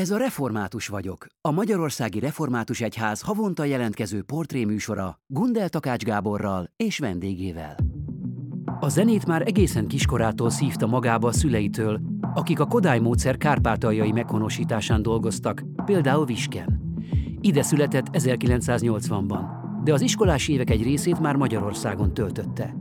Ez a Református vagyok, a Magyarországi Református Egyház havonta jelentkező portréműsora Gundel Takács Gáborral és vendégével. A zenét már egészen kiskorától szívta magába a szüleitől, akik a Kodály módszer kárpátaljai meghonosításán dolgoztak, például Visken. Ide született 1980-ban, de az iskolás évek egy részét már Magyarországon töltötte.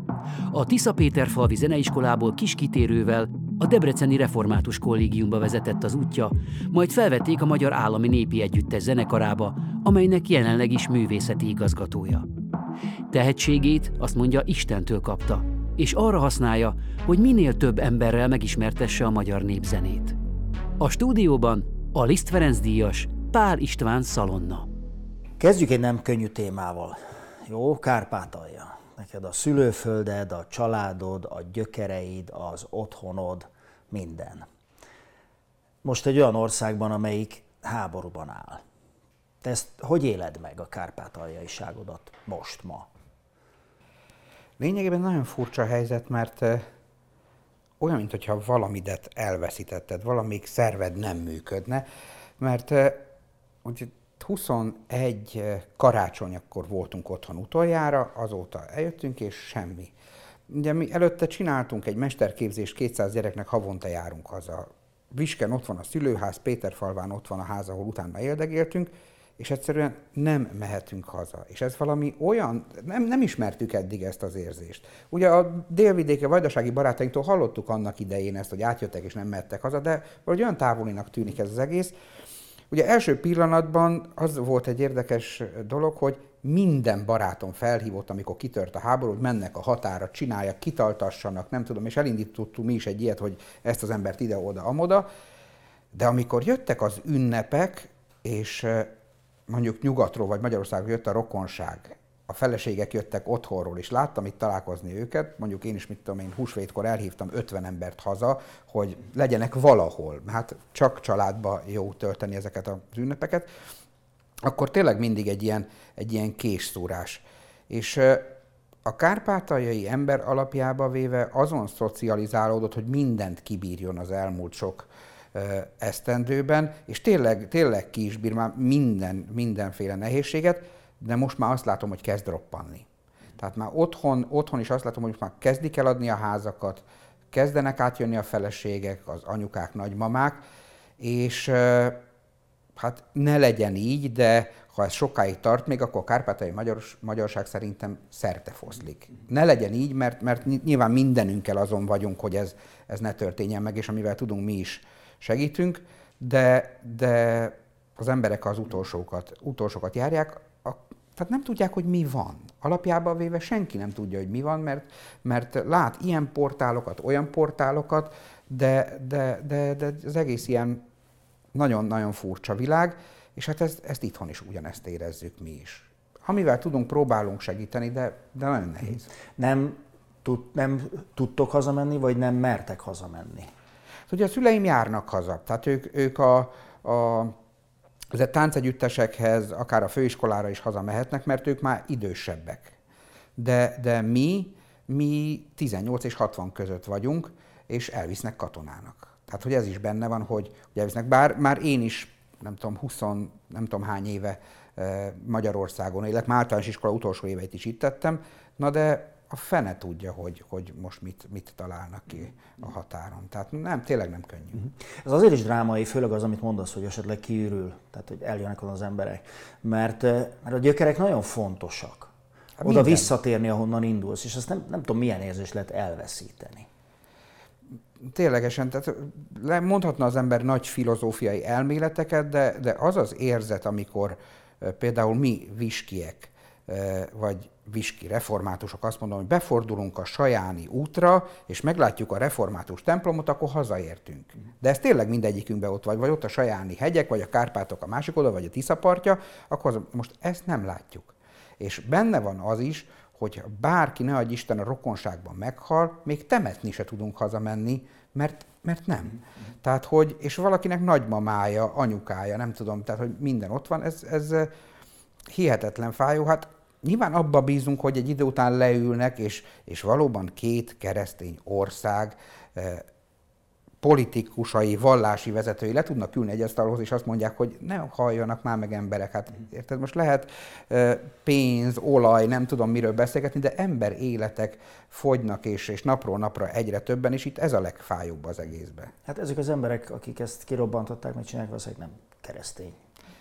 A Tisza Péter falvi zeneiskolából kis kitérővel a Debreceni Református Kollégiumba vezetett az útja, majd felvették a Magyar Állami Népi Együttes zenekarába, amelynek jelenleg is művészeti igazgatója. Tehetségét, azt mondja, Istentől kapta, és arra használja, hogy minél több emberrel megismertesse a magyar népzenét. A stúdióban a Liszt Ferenc díjas Pál István Szalonna. Kezdjük egy nem könnyű témával. Jó, Kárpátalja. Neked a szülőfölded, a családod, a gyökereid, az otthonod, minden. Most egy olyan országban, amelyik háborúban áll. Te ezt hogy éled meg a kárpátaljaiságodat most, ma? Lényegében nagyon furcsa helyzet, mert olyan, mintha valamidet elveszítetted, valamik szerved nem működne, mert úgy 21 karácsony akkor voltunk otthon utoljára, azóta eljöttünk, és semmi. Ugye mi előtte csináltunk egy mesterképzést, 200 gyereknek havonta járunk haza. Visken ott van a szülőház, Péterfalván ott van a ház, ahol utána éldegéltünk, és egyszerűen nem mehetünk haza. És ez valami olyan, nem, nem ismertük eddig ezt az érzést. Ugye a délvidéke vajdasági barátainktól hallottuk annak idején ezt, hogy átjöttek és nem mehettek haza, de valahogy olyan távolinak tűnik ez az egész. Ugye első pillanatban az volt egy érdekes dolog, hogy minden barátom felhívott, amikor kitört a háború, hogy mennek a határa, csinálják, kitaltassanak, nem tudom, és elindítottunk mi is egy ilyet, hogy ezt az embert ide-oda, amoda, de amikor jöttek az ünnepek, és mondjuk nyugatról vagy Magyarországról jött a rokonság, a feleségek jöttek otthonról, és láttam itt találkozni őket, mondjuk én is, mit tudom én, húsvétkor elhívtam 50 embert haza, hogy legyenek valahol, hát csak családba jó tölteni ezeket az ünnepeket, akkor tényleg mindig egy ilyen, egy ilyen késszúrás. És a kárpátaljai ember alapjába véve azon szocializálódott, hogy mindent kibírjon az elmúlt sok esztendőben, és tényleg, tényleg ki is bír már minden, mindenféle nehézséget, de most már azt látom, hogy kezd roppanni. Tehát már otthon, otthon is azt látom, hogy már kezdik el adni a házakat, kezdenek átjönni a feleségek, az anyukák, nagymamák, és hát ne legyen így, de ha ez sokáig tart még, akkor a kárpátai magyar, magyarság szerintem szerte foszlik. Ne legyen így, mert, mert nyilván mindenünkkel azon vagyunk, hogy ez, ez ne történjen meg, és amivel tudunk mi is segítünk, de, de az emberek az utolsókat, utolsókat járják, tehát nem tudják, hogy mi van. Alapjában véve senki nem tudja, hogy mi van, mert, mert lát ilyen portálokat, olyan portálokat, de, de, de, de az egész ilyen nagyon-nagyon furcsa világ, és hát ezt, ezt itthon is ugyanezt érezzük mi is. Amivel tudunk, próbálunk segíteni, de, de nagyon nehéz. Nem, tud, nem tudtok hazamenni, vagy nem mertek hazamenni? Ugye a szüleim járnak haza, tehát ők, ők a, a az táncegyüttesekhez, akár a főiskolára is hazamehetnek, mert ők már idősebbek. De, de mi, mi 18 és 60 között vagyunk, és elvisznek katonának. Tehát, hogy ez is benne van, hogy, hogy elvisznek. Bár már én is, nem tudom, 20, nem tudom hány éve e, Magyarországon élek, már általános iskola utolsó éveit is itt tettem, na de a fene tudja, hogy, hogy most mit, mit találnak ki a határon. Tehát nem, tényleg nem könnyű. Uh-huh. Ez azért is drámai, főleg az, amit mondasz, hogy esetleg kiürül, tehát hogy eljönnek az emberek. Mert, mert a gyökerek nagyon fontosak. Hát Oda visszatérni, ahonnan indulsz, és azt nem, nem tudom, milyen érzés lehet elveszíteni. Ténylegesen, tehát mondhatna az ember nagy filozófiai elméleteket, de, de az az érzet, amikor például mi viskiek, vagy viski reformátusok azt mondom, hogy befordulunk a Sajáni útra, és meglátjuk a református templomot, akkor hazaértünk. De ez tényleg mindegyikünkben ott vagy, vagy ott a Sajáni hegyek, vagy a Kárpátok a másik oldal, vagy a Tiszapartja, akkor az, most ezt nem látjuk. És benne van az is, hogy bárki, ne adj Isten, a rokonságban meghal, még temetni se tudunk hazamenni, mert, mert nem. Tehát, hogy, és valakinek nagymamája, anyukája, nem tudom, tehát, hogy minden ott van, ez, ez hihetetlen fájó. Hát nyilván abba bízunk, hogy egy idő után leülnek, és, és valóban két keresztény ország eh, politikusai, vallási vezetői le tudnak ülni egy asztalhoz, és azt mondják, hogy ne halljanak már meg emberek. Hát érted, most lehet pénz, olaj, nem tudom miről beszélgetni, de ember életek fogynak, és, és napról napra egyre többen, és itt ez a legfájóbb az egészben. Hát ezek az emberek, akik ezt kirobbantották, meg csinálják, valószínűleg nem keresztény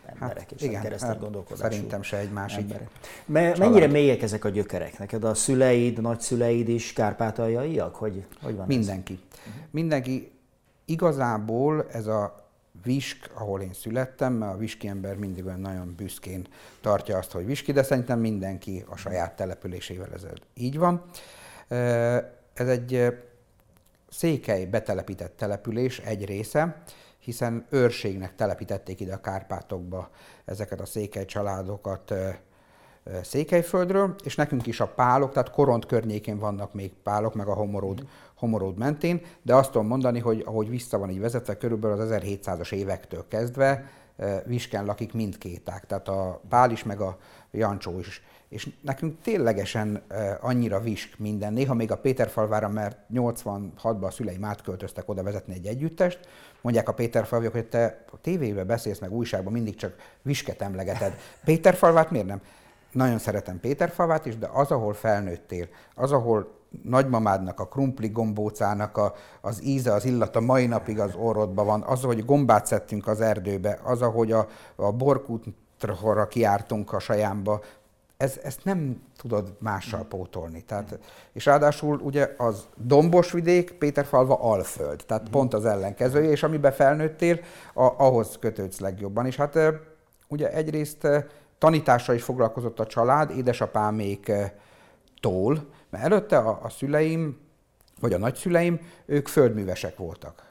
emberek, hát, és igen, keresztény hát gondolkodású Szerintem se egy másik emberek. Me- mennyire mélyek ezek a gyökerek? Neked a szüleid, nagyszüleid is kárpátaljaiak? Hogy, hogy van Mindenki. Ez? Uh-huh. Mindenki igazából ez a Visk, ahol én születtem, mert a viski ember mindig olyan nagyon büszkén tartja azt, hogy viski, de szerintem mindenki a saját településével ez így van. Ez egy székely betelepített település egy része, hiszen őrségnek telepítették ide a Kárpátokba ezeket a székely családokat Székelyföldről, és nekünk is a pálok, tehát Koront környékén vannak még pálok, meg a Homoród, Homoród mentén, de azt tudom mondani, hogy ahogy vissza van így vezetve, körülbelül az 1700-as évektől kezdve Visken lakik mindkét ág, tehát a Pál is, meg a Jancsó is. És nekünk ténylegesen annyira visk minden, néha még a Péterfalvára, mert 86-ban a szüleim átköltöztek oda vezetni egy együttest, mondják a Péterfalviak, hogy te a tévébe beszélsz, meg újságban mindig csak visket emlegeted. Péterfalvát miért nem? nagyon szeretem Péterfavát is, de az, ahol felnőttél, az, ahol nagymamádnak, a krumpli gombócának a, az íze, az illata mai napig az orrodban van, az, hogy gombát szedtünk az erdőbe, az, ahogy a, a borkútra kiártunk a sajámba, ez, ezt nem tudod mással pótolni. Tehát, és ráadásul ugye az dombos vidék, Péterfalva alföld, tehát pont az ellenkezője, és amiben felnőttél, a, ahhoz kötődsz legjobban. És hát ugye egyrészt tanítással is foglalkozott a család, édesapámék eh, tól, mert előtte a, a szüleim, vagy a nagyszüleim, ők földművesek voltak.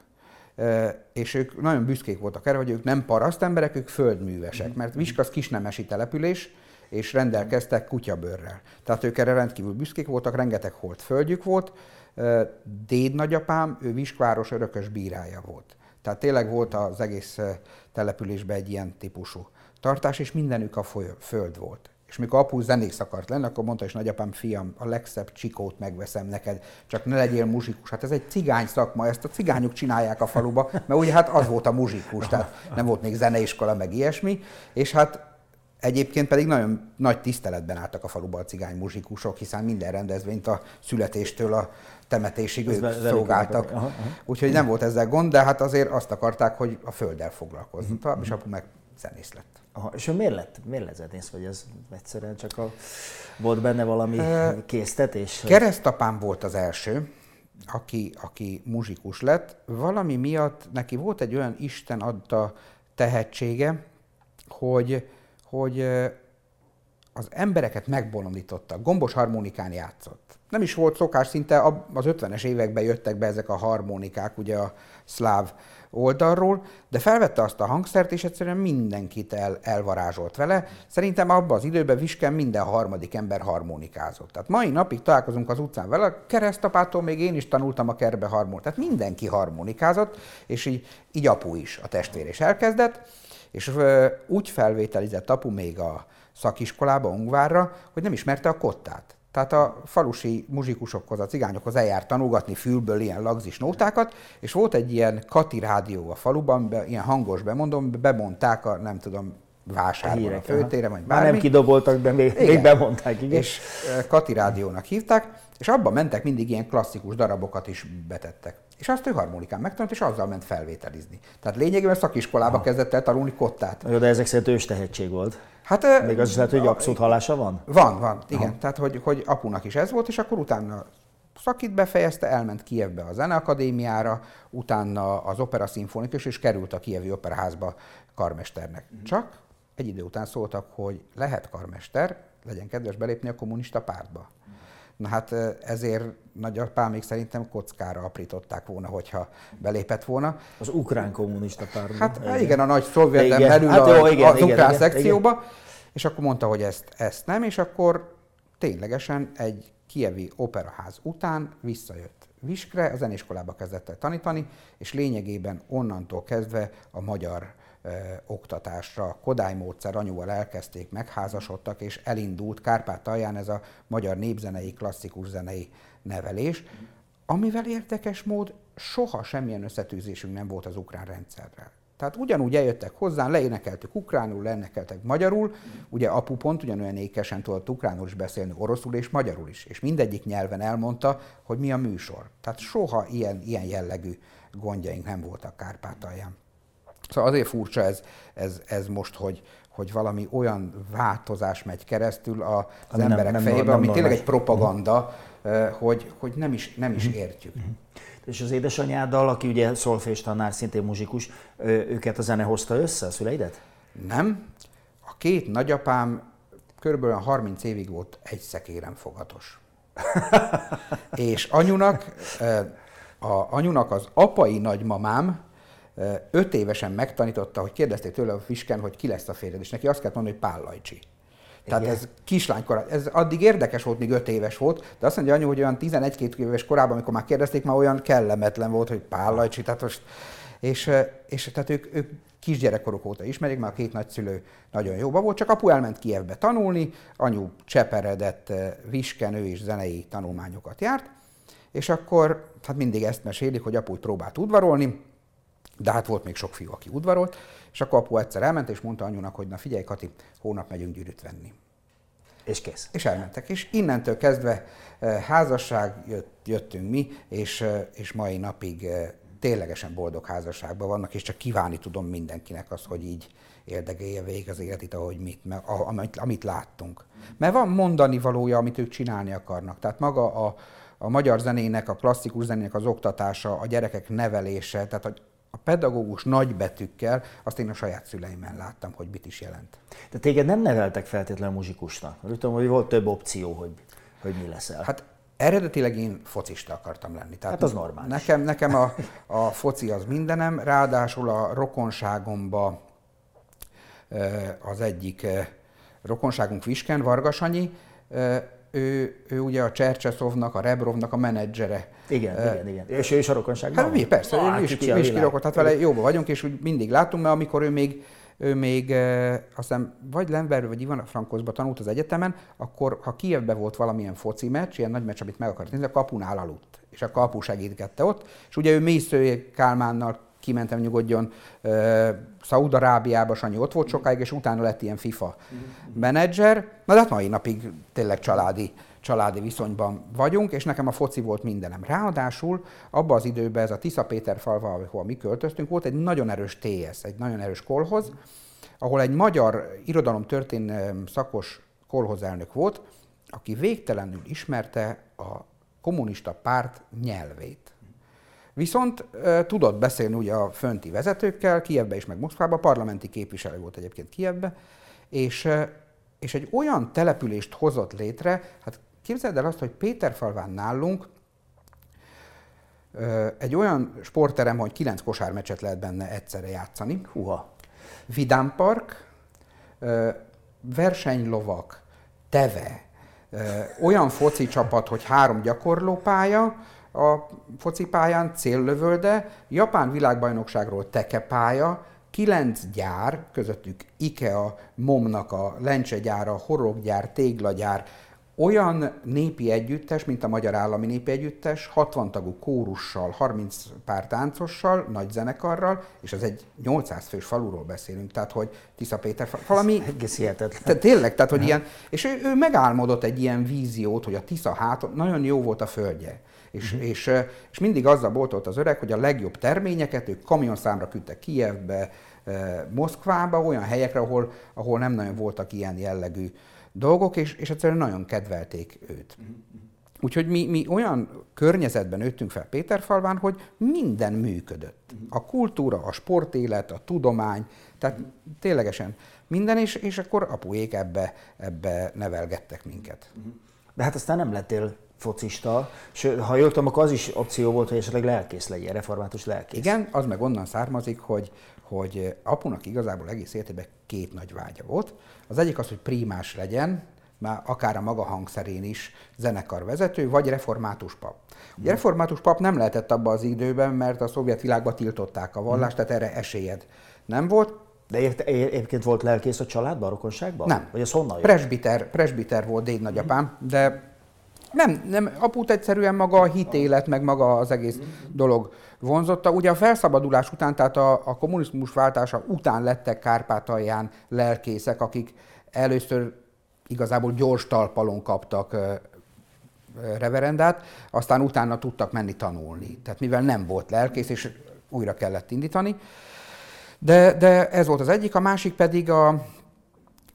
És ők nagyon büszkék voltak erre, hogy ők nem paraszt emberek, ők földművesek, mhm. mert Viskasz kisnemesi település, és rendelkeztek kutyabőrrel. Tehát ők erre rendkívül büszkék voltak, rengeteg holt földjük volt. Déd nagyapám, ő Viskváros örökös bírája volt. Tehát tényleg volt az egész településben egy ilyen típusú tartás, és mindenük a föld volt. És mikor apu zenész akart lenni, akkor mondta is nagyapám, fiam, a legszebb csikót megveszem neked, csak ne legyél muzsikus. Hát ez egy cigány szakma, ezt a cigányok csinálják a faluba, mert ugye hát az volt a muzsikus, tehát nem volt még zeneiskola, meg ilyesmi, és hát Egyébként pedig nagyon nagy tiszteletben álltak a faluba a cigány muzsikusok, hiszen minden rendezvényt a születéstől a temetésig ők szolgáltak. Úgyhogy nem volt ezzel gond, de hát azért azt akarták, hogy a földdel foglalkozzon. Uh-huh. És apu meg zenész lett. Aha, és miért lett, miért lett zenész, vagy ez egyszerűen csak a, volt benne valami uh, késztetés? Keresztapám volt az első, aki, aki muzsikus lett. Valami miatt neki volt egy olyan Isten adta tehetsége, hogy, hogy az embereket megbolondította. Gombos harmonikán játszott. Nem is volt szokás, szinte az 50-es években jöttek be ezek a harmonikák, ugye a szláv oldalról, de felvette azt a hangszert, és egyszerűen mindenkit el, elvarázsolt vele. Szerintem abban az időben Visken minden harmadik ember harmonikázott. Tehát mai napig találkozunk az utcán vele, a keresztapától még én is tanultam a kerbe harmonikát. Tehát mindenki harmonikázott, és így, így apu is, a testvér is elkezdett, és ö, úgy felvételizett apu még a szakiskolába, Ungvárra, hogy nem ismerte a kottát. Tehát a falusi muzsikusokhoz, a cigányokhoz eljárt tanulgatni fülből ilyen lagzis nótákat, és volt egy ilyen Kati rádió a faluban, ilyen hangos bemondom, bemondták a, nem tudom, vásárban, a főtére, vagy bármi. Már nem kidoboltak, de még, igen. még bemondták, igen. És Kati rádiónak hívták, és abban mentek mindig ilyen klasszikus darabokat is betettek. És azt ő harmonikán megtanult, és azzal ment felvételizni. Tehát lényegében szakiskolába ha. kezdett el tanulni kottát. Jó, de ezek szerint ős tehetség volt. Hát, Még az is lehet, hogy abszolút hallása van? Van, van, igen. Aha. Tehát, hogy, hogy apunak is ez volt, és akkor utána szakít befejezte, elment Kievbe a Zeneakadémiára, utána az Opera Szimfonikus, és került a Kievi Operaházba karmesternek. Mm. Csak egy idő után szóltak, hogy lehet karmester, legyen kedves belépni a kommunista pártba. Na hát ezért nagyapámék szerintem kockára aprították volna, hogyha belépett volna. Az ukrán kommunista pártba. Hát igen, igen a nagy szovjetem belül hát jó, igen, az igen, ukrán igen, szekcióba, igen. és akkor mondta, hogy ezt, ezt nem, és akkor ténylegesen egy kievi operaház után visszajött Viskre, a zenéskolába kezdett el tanítani, és lényegében onnantól kezdve a magyar oktatásra. Kodály módszer anyuval elkezdték, megházasodtak, és elindult Kárpát-talján ez a magyar népzenei, klasszikus zenei nevelés, amivel érdekes mód soha semmilyen összetűzésünk nem volt az ukrán rendszerrel. Tehát ugyanúgy eljöttek hozzá, leénekeltük ukránul, leénekeltek magyarul, ugye apu pont ugyanolyan ékesen tudott ukránul is beszélni, oroszul és magyarul is, és mindegyik nyelven elmondta, hogy mi a műsor. Tehát soha ilyen, ilyen jellegű gondjaink nem voltak Kárpátalján. Szóval azért furcsa ez, ez, ez most, hogy, hogy valami olyan változás megy keresztül az ami emberek nem, nem, fejébe, nem, ami tényleg egy propaganda, hogy, hogy nem is, nem is értjük. Uh-huh. És az édesanyáddal, aki ugye szolfés tanár, szintén muzsikus, őket a zene hozta össze, a szüleidet? Nem. A két nagyapám körülbelül 30 évig volt egy szekéren fogatos. és anyunak, a anyunak az apai nagymamám öt évesen megtanította, hogy kérdezték tőle a fisken, hogy ki lesz a férjed, és neki azt kellett mondani, hogy Pállajcsi. Tehát Igen. ez kislánykor, ez addig érdekes volt, míg 5 éves volt, de azt mondja anyu, hogy olyan 11-2 éves korában, amikor már kérdezték, már olyan kellemetlen volt, hogy Pállajcsi, tehát most, és, és tehát ők, ők kisgyerekkoruk óta ismerik, mert a két nagyszülő nagyon jóba volt, csak apu elment Kievbe tanulni, anyu cseperedett visken, ő is zenei tanulmányokat járt, és akkor hát mindig ezt mesélik, hogy apu próbált udvarolni, de hát volt még sok fiú, aki udvarolt, és akkor apu egyszer elment, és mondta anyunak, hogy na figyelj Kati, hónap megyünk gyűrűt venni. És kész. És elmentek. És innentől kezdve eh, házasság, jött, jöttünk mi, és, eh, és mai napig eh, ténylegesen boldog házasságban vannak, és csak kívánni tudom mindenkinek azt, hogy így érdekelje végig az életét, ahogy mit, meg, amit, amit láttunk. Mert van mondani valója, amit ők csinálni akarnak. Tehát maga a, a magyar zenének, a klasszikus zenének az oktatása, a gyerekek nevelése, tehát hogy a pedagógus nagybetűkkel, azt én a saját szüleimen láttam, hogy mit is jelent. De téged nem neveltek feltétlenül muzsikusnak? Tudom, hogy volt több opció, hogy, hogy mi leszel. Hát eredetileg én focista akartam lenni. Tehát hát az normális. Nekem, nekem a, a foci az mindenem, ráadásul a rokonságomba az egyik rokonságunk Visken, Vargasanyi, ő, ő ugye a Csercseszovnak, a Rebrovnak a menedzsere. Igen, uh, igen, igen. És ő is a rokonságban? Hát mi, persze, ah, ő is, is kirokott, hát vele jóba vagyunk, és úgy mindig látunk, mert amikor ő még ő még uh, aztán vagy Lemberről, vagy Ivan Frankoszba tanult az egyetemen, akkor ha Kievben volt valamilyen foci meccs, ilyen nagy meccs, amit meg akart nézni, a kapunál aludt, és a kapu segítette ott, és ugye ő Mésző Kálmánnal kimentem nyugodjon uh, Szaúd-Arábiába, Sanyi ott volt sokáig, és utána lett ilyen FIFA menedzser. Na de hát mai napig tényleg családi, családi viszonyban vagyunk, és nekem a foci volt mindenem. Ráadásul abban az időben ez a Tisza Péter falva, ahol mi költöztünk, volt egy nagyon erős TS, egy nagyon erős kolhoz, ahol egy magyar irodalomtörténelem szakos kolhozelnök volt, aki végtelenül ismerte a kommunista párt nyelvét. Viszont e, tudott beszélni ugye a fönti vezetőkkel, Kievbe is, meg Moszkvába, parlamenti képviselő volt egyébként Kievbe, és, és egy olyan települést hozott létre, hát képzeld el azt, hogy Péterfalván nálunk egy olyan sportterem, hogy kilenc kosármecset lehet benne egyszerre játszani. Huha. Vidám park, versenylovak, teve, olyan foci csapat, hogy három gyakorlópálya, a focipályán céllövölde, Japán világbajnokságról tekepálya, kilenc gyár, közöttük IKEA, MOM-nak a lencsegyára, horoggyár, téglagyár, olyan népi együttes, mint a Magyar Állami Népi Együttes, 60 tagú kórussal, 30 pár táncossal, nagy zenekarral, és az egy 800 fős faluról beszélünk, tehát hogy Tisza Péter, valami... Egész hihetetlen. Tehát tényleg, tehát hogy ilyen, és ő, ő megálmodott egy ilyen víziót, hogy a Tisza hát, nagyon jó volt a földje. És, uh-huh. és, és mindig azzal boltolt az öreg, hogy a legjobb terményeket ők kamionszámra küldtek Kijevbe, Moszkvába, olyan helyekre, ahol, ahol nem nagyon voltak ilyen jellegű dolgok, és, és egyszerűen nagyon kedvelték őt. Uh-huh. Úgyhogy mi, mi olyan környezetben nőttünk fel Péterfalván, hogy minden működött. A kultúra, a sportélet, a tudomány, tehát ténylegesen minden, és, és akkor apuék ebbe, ebbe nevelgettek minket. De hát aztán nem lettél focista, sőt, ha jól tudom, akkor az is opció volt, hogy esetleg lelkész legyen, református lelkész. Igen, az meg onnan származik, hogy, hogy apunak igazából egész életében két nagy vágya volt. Az egyik az, hogy primás legyen, már akár a maga hangszerén is zenekarvezető, vagy református pap. Ugye református pap nem lehetett abban az időben, mert a szovjet világban tiltották a vallást, hmm. tehát erre esélyed nem volt. De érte, egyébként volt lelkész a családban, a rokonságban? Nem. Vagy az honnan jött? Presbiter, presbiter volt déd nagyapám, de Nem, nem, aput egyszerűen maga a hitélet, meg maga az egész dolog vonzotta. Ugye a felszabadulás után, tehát a, a kommunizmus váltása után lettek Kárpátalján lelkészek, akik először igazából gyors talpalon kaptak reverendát, aztán utána tudtak menni tanulni. Tehát mivel nem volt lelkész, és újra kellett indítani. De, de ez volt az egyik, a másik pedig a,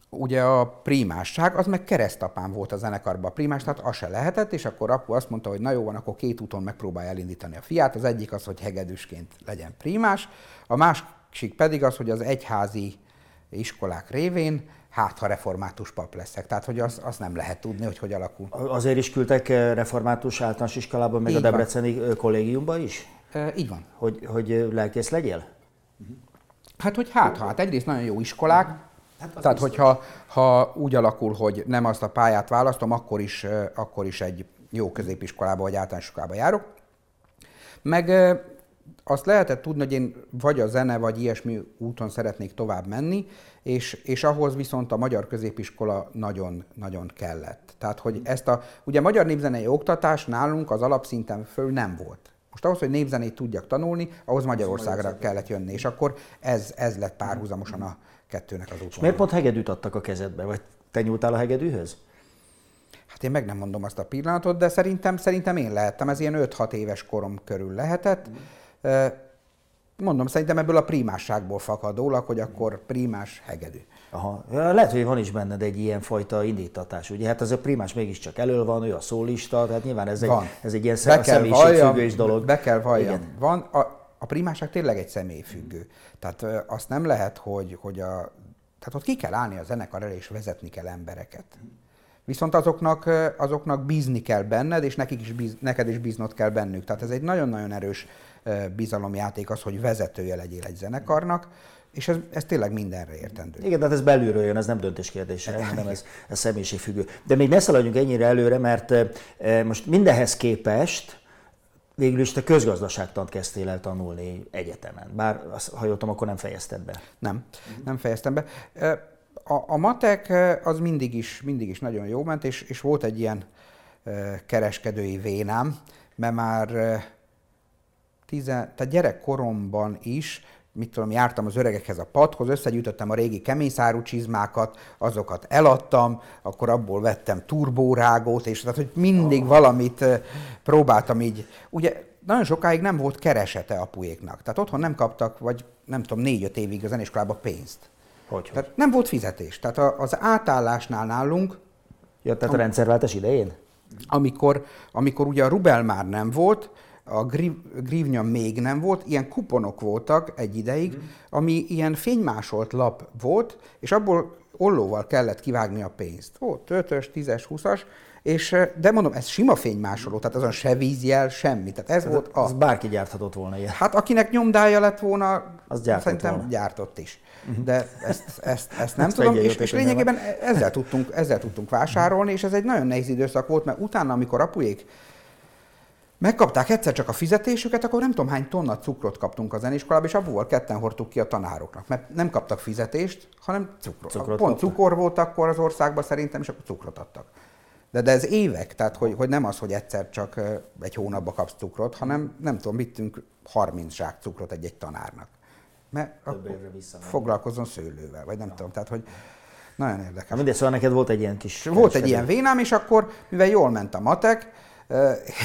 ugye a primásság, az meg keresztapám volt a zenekarban a primás, tehát az se lehetett, és akkor apu azt mondta, hogy na jó van, akkor két úton megpróbálja elindítani a fiát. Az egyik az, hogy hegedűsként legyen primás, a másik pedig az, hogy az egyházi iskolák révén hát ha református pap leszek. Tehát, hogy azt, azt nem lehet tudni, hogy hogy alakul. Azért is küldtek eh, református általános iskolában, meg Így a Debreceni van. Eh, kollégiumba is? E, így van. Hogy, hogy lelkész legyél? Hát, hogy hát, hát egyrészt nagyon jó iskolák, hát Tehát, hogyha ha úgy alakul, hogy nem azt a pályát választom, akkor is, akkor is egy jó középiskolába vagy általános iskolába járok. Meg azt lehetett tudni, hogy én vagy a zene, vagy ilyesmi úton szeretnék tovább menni, és, és ahhoz viszont a magyar középiskola nagyon-nagyon kellett. Tehát, hogy ezt a, ugye a magyar népzenei oktatás nálunk az alapszinten föl nem volt. Most ahhoz, hogy népzenét tudjak tanulni, ahhoz Magyarországra kellett jönni, és akkor ez, ez lett párhuzamosan a kettőnek az. És miért pont hegedűt adtak a kezedbe, vagy te nyúltál a hegedűhöz? Hát én meg nem mondom azt a pillanatot, de szerintem, szerintem én lehettem, ez ilyen 5-6 éves korom körül lehetett. Mm. Mondom, szerintem ebből a primásságból fakadólag, hogy akkor primás hegedű. Aha. Lehet, hogy van is benned egy ilyen fajta indítatás, ugye? Hát az a primás mégiscsak elől van, ő a szólista, tehát nyilván ez, van. egy, ez egy ilyen be személyiségfüggős dolog. Be kell valljam. Igen. Van, a, a primásság tényleg egy személyfüggő. Tehát ö, azt nem lehet, hogy, hogy a, tehát ott ki kell állni a zenekar elé, és vezetni kell embereket. Viszont azoknak, azoknak bízni kell benned, és nekik is bíz, neked is bíznod kell bennük. Tehát ez egy nagyon-nagyon erős bizalomjáték az, hogy vezetője legyél egy zenekarnak, és ez, ez tényleg mindenre értendő. Igen, tehát ez belülről jön, ez nem döntés kérdése, hanem ez, ez személyiségfüggő. De még ne szaladjunk ennyire előre, mert most mindenhez képest végül is te közgazdaságtant kezdtél el tanulni egyetemen. Bár, ha jól tudom, akkor nem fejezted be. Nem, nem fejeztem be. A, a matek az mindig is, mindig is nagyon jó ment, és, és volt egy ilyen kereskedői vénám, mert már tizen, tehát gyerekkoromban is, mit tudom, jártam az öregekhez a padhoz, összegyűjtöttem a régi keményszárú csizmákat, azokat eladtam, akkor abból vettem turbórágót, és tehát, hogy mindig oh. valamit próbáltam így. Ugye nagyon sokáig nem volt keresete apuéknak. Tehát otthon nem kaptak, vagy nem tudom, négy-öt évig a zenéskolába pénzt. Hogy, Tehát nem volt fizetés. Tehát az átállásnál nálunk... Ja, tehát a rendszerváltás idején? Amikor, amikor ugye a rubel már nem volt, a grívnya még nem volt, ilyen kuponok voltak egy ideig, mm. ami ilyen fénymásolt lap volt, és abból ollóval kellett kivágni a pénzt. Volt 5-ös, 10-es, 20-as, és, de mondom, ez sima fénymásoló, tehát azon se vízjel, semmi. Tehát ez, ez volt a... Az bárki gyárthatott volna ilyen. Hát akinek nyomdája lett volna, az gyártott szerintem volna. gyártott is. Mhm. De ezt, ezt, ezt nem tudom, és, és lényegében ezzel tudtunk, ezzel tudtunk vásárolni, és ez egy nagyon nehéz időszak volt, mert utána, amikor apujék Megkapták egyszer csak a fizetésüket, akkor nem tudom hány tonna cukrot kaptunk a zenéiskolában, és abból ketten hordtuk ki a tanároknak, mert nem kaptak fizetést, hanem cukrot. cukrot Pont kaptak. cukor volt akkor az országban szerintem, és akkor cukrot adtak. De, de ez évek, tehát hogy, hogy nem az, hogy egyszer csak egy hónapba kapsz cukrot, hanem nem tudom, vittünk 30 zsák cukrot egy-egy tanárnak. Mert foglalkozzon szőlővel, vagy nem ja. tudom, tehát hogy nagyon érdekes. Mindegy, szóval neked volt egy ilyen kis... Volt egy ilyen vénám, és akkor, mivel jól ment a matek,